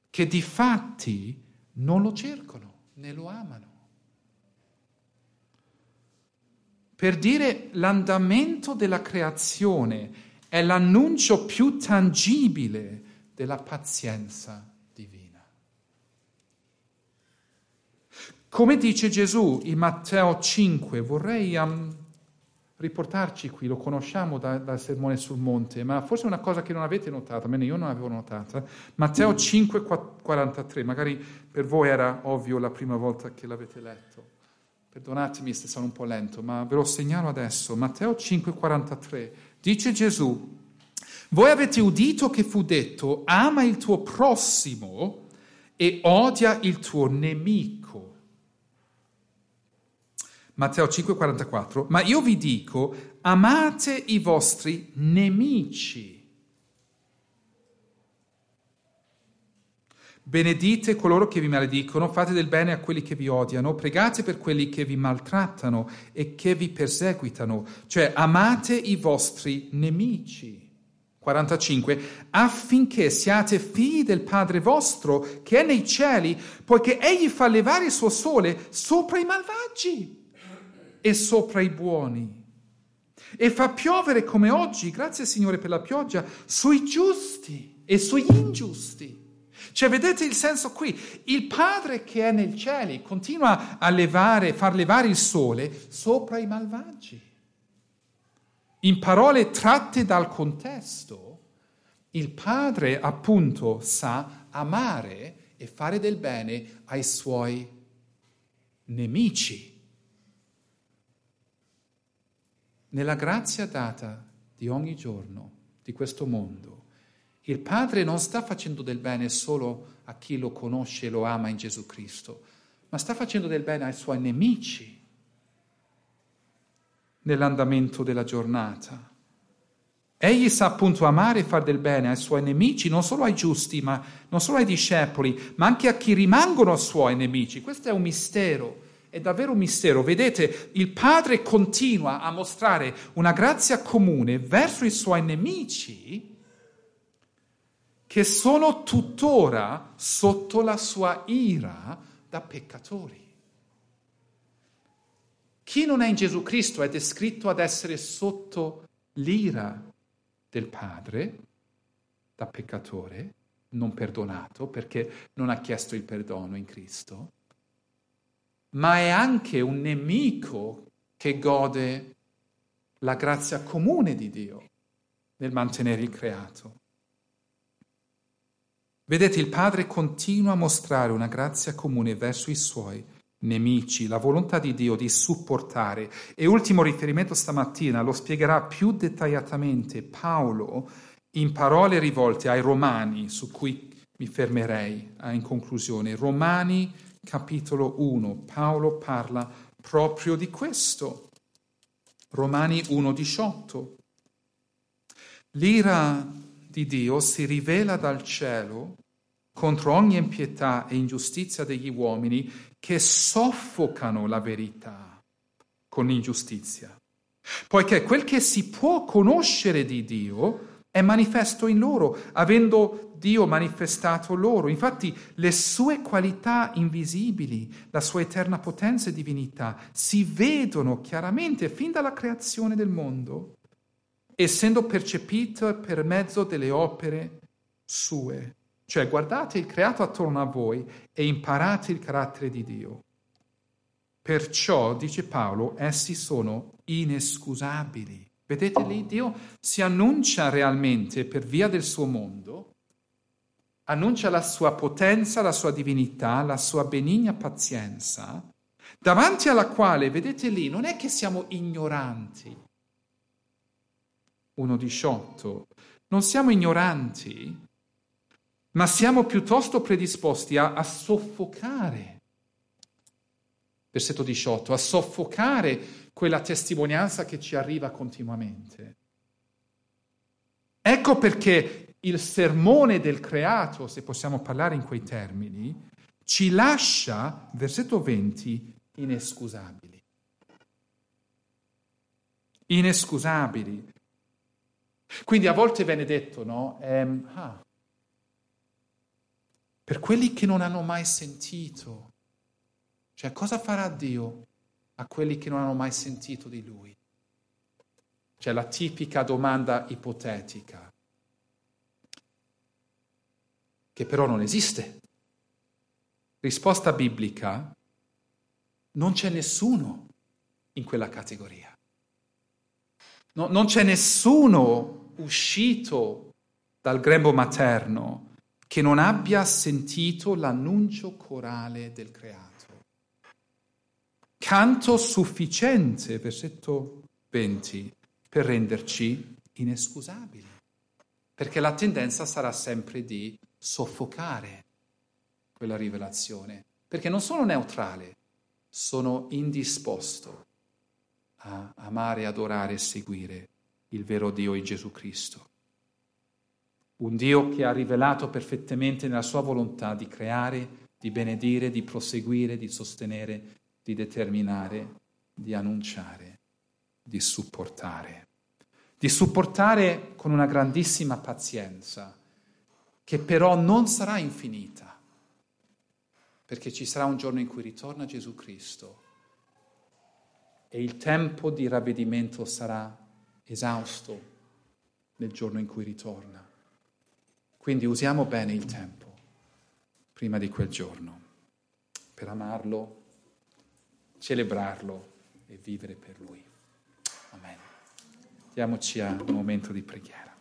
che di fatti non lo cercano né lo amano. Per dire l'andamento della creazione è l'annuncio più tangibile della pazienza divina. Come dice Gesù in Matteo 5, vorrei um, riportarci qui, lo conosciamo da, dal Sermone sul Monte, ma forse è una cosa che non avete notato, almeno io non l'avevo notata. Matteo 5, 43, magari per voi era ovvio la prima volta che l'avete letto. Perdonatemi se sono un po' lento, ma ve lo segnalo adesso. Matteo 5, 43. Dice Gesù, voi avete udito che fu detto, ama il tuo prossimo e odia il tuo nemico. Matteo 5:44, ma io vi dico, amate i vostri nemici. Benedite coloro che vi maledicono, fate del bene a quelli che vi odiano, pregate per quelli che vi maltrattano e che vi perseguitano, cioè amate i vostri nemici. 45, affinché siate figli del Padre vostro che è nei cieli, poiché egli fa levare il suo sole sopra i malvagi e sopra i buoni. E fa piovere come oggi, grazie Signore per la pioggia, sui giusti e sugli ingiusti. Cioè, vedete il senso qui? Il Padre che è nei cieli continua a levare, far levare il sole sopra i malvagi. In parole tratte dal contesto, il Padre appunto sa amare e fare del bene ai suoi nemici. Nella grazia data di ogni giorno di questo mondo, il Padre non sta facendo del bene solo a chi lo conosce e lo ama in Gesù Cristo, ma sta facendo del bene ai suoi nemici nell'andamento della giornata. Egli sa appunto amare e fare del bene ai suoi nemici, non solo ai giusti, ma non solo ai discepoli, ma anche a chi rimangono suoi nemici. Questo è un mistero, è davvero un mistero. Vedete, il Padre continua a mostrare una grazia comune verso i suoi nemici che sono tuttora sotto la sua ira da peccatori. Chi non è in Gesù Cristo è descritto ad essere sotto l'ira del Padre da peccatore, non perdonato perché non ha chiesto il perdono in Cristo, ma è anche un nemico che gode la grazia comune di Dio nel mantenere il creato. Vedete, il Padre continua a mostrare una grazia comune verso i suoi nemici, la volontà di Dio di supportare. E ultimo riferimento stamattina, lo spiegherà più dettagliatamente Paolo in parole rivolte ai Romani, su cui mi fermerei in conclusione. Romani capitolo 1, Paolo parla proprio di questo. Romani 1,18. L'ira di Dio si rivela dal cielo contro ogni impietà e ingiustizia degli uomini che soffocano la verità con ingiustizia. Poiché quel che si può conoscere di Dio è manifesto in loro, avendo Dio manifestato loro. Infatti le sue qualità invisibili, la sua eterna potenza e divinità si vedono chiaramente fin dalla creazione del mondo, essendo percepite per mezzo delle opere sue. Cioè guardate il creato attorno a voi e imparate il carattere di Dio. Perciò, dice Paolo, essi sono inescusabili. Vedete lì, Dio si annuncia realmente per via del suo mondo, annuncia la sua potenza, la sua divinità, la sua benigna pazienza, davanti alla quale, vedete lì, non è che siamo ignoranti. 1.18. Non siamo ignoranti, ma siamo piuttosto predisposti a, a soffocare. Versetto 18, a soffocare quella testimonianza che ci arriva continuamente. Ecco perché il sermone del creato, se possiamo parlare in quei termini, ci lascia, versetto 20, inescusabili. Inescusabili. Quindi a volte viene detto, no? Ehm, ah, per quelli che non hanno mai sentito. Cioè, cosa farà Dio a quelli che non hanno mai sentito di Lui? Cioè, la tipica domanda ipotetica, che però non esiste. Risposta biblica, non c'è nessuno in quella categoria. No, non c'è nessuno uscito dal grembo materno che non abbia sentito l'annuncio corale del creato. Canto sufficiente, versetto 20, per renderci inescusabili, perché la tendenza sarà sempre di soffocare quella rivelazione, perché non sono neutrale, sono indisposto a amare, adorare e seguire il vero Dio in Gesù Cristo un Dio che ha rivelato perfettamente nella sua volontà di creare, di benedire, di proseguire, di sostenere, di determinare, di annunciare, di supportare. Di supportare con una grandissima pazienza, che però non sarà infinita, perché ci sarà un giorno in cui ritorna Gesù Cristo e il tempo di ravvedimento sarà esausto nel giorno in cui ritorna. Quindi usiamo bene il tempo prima di quel giorno per amarlo, celebrarlo e vivere per lui. Amen. Diamoci a un momento di preghiera.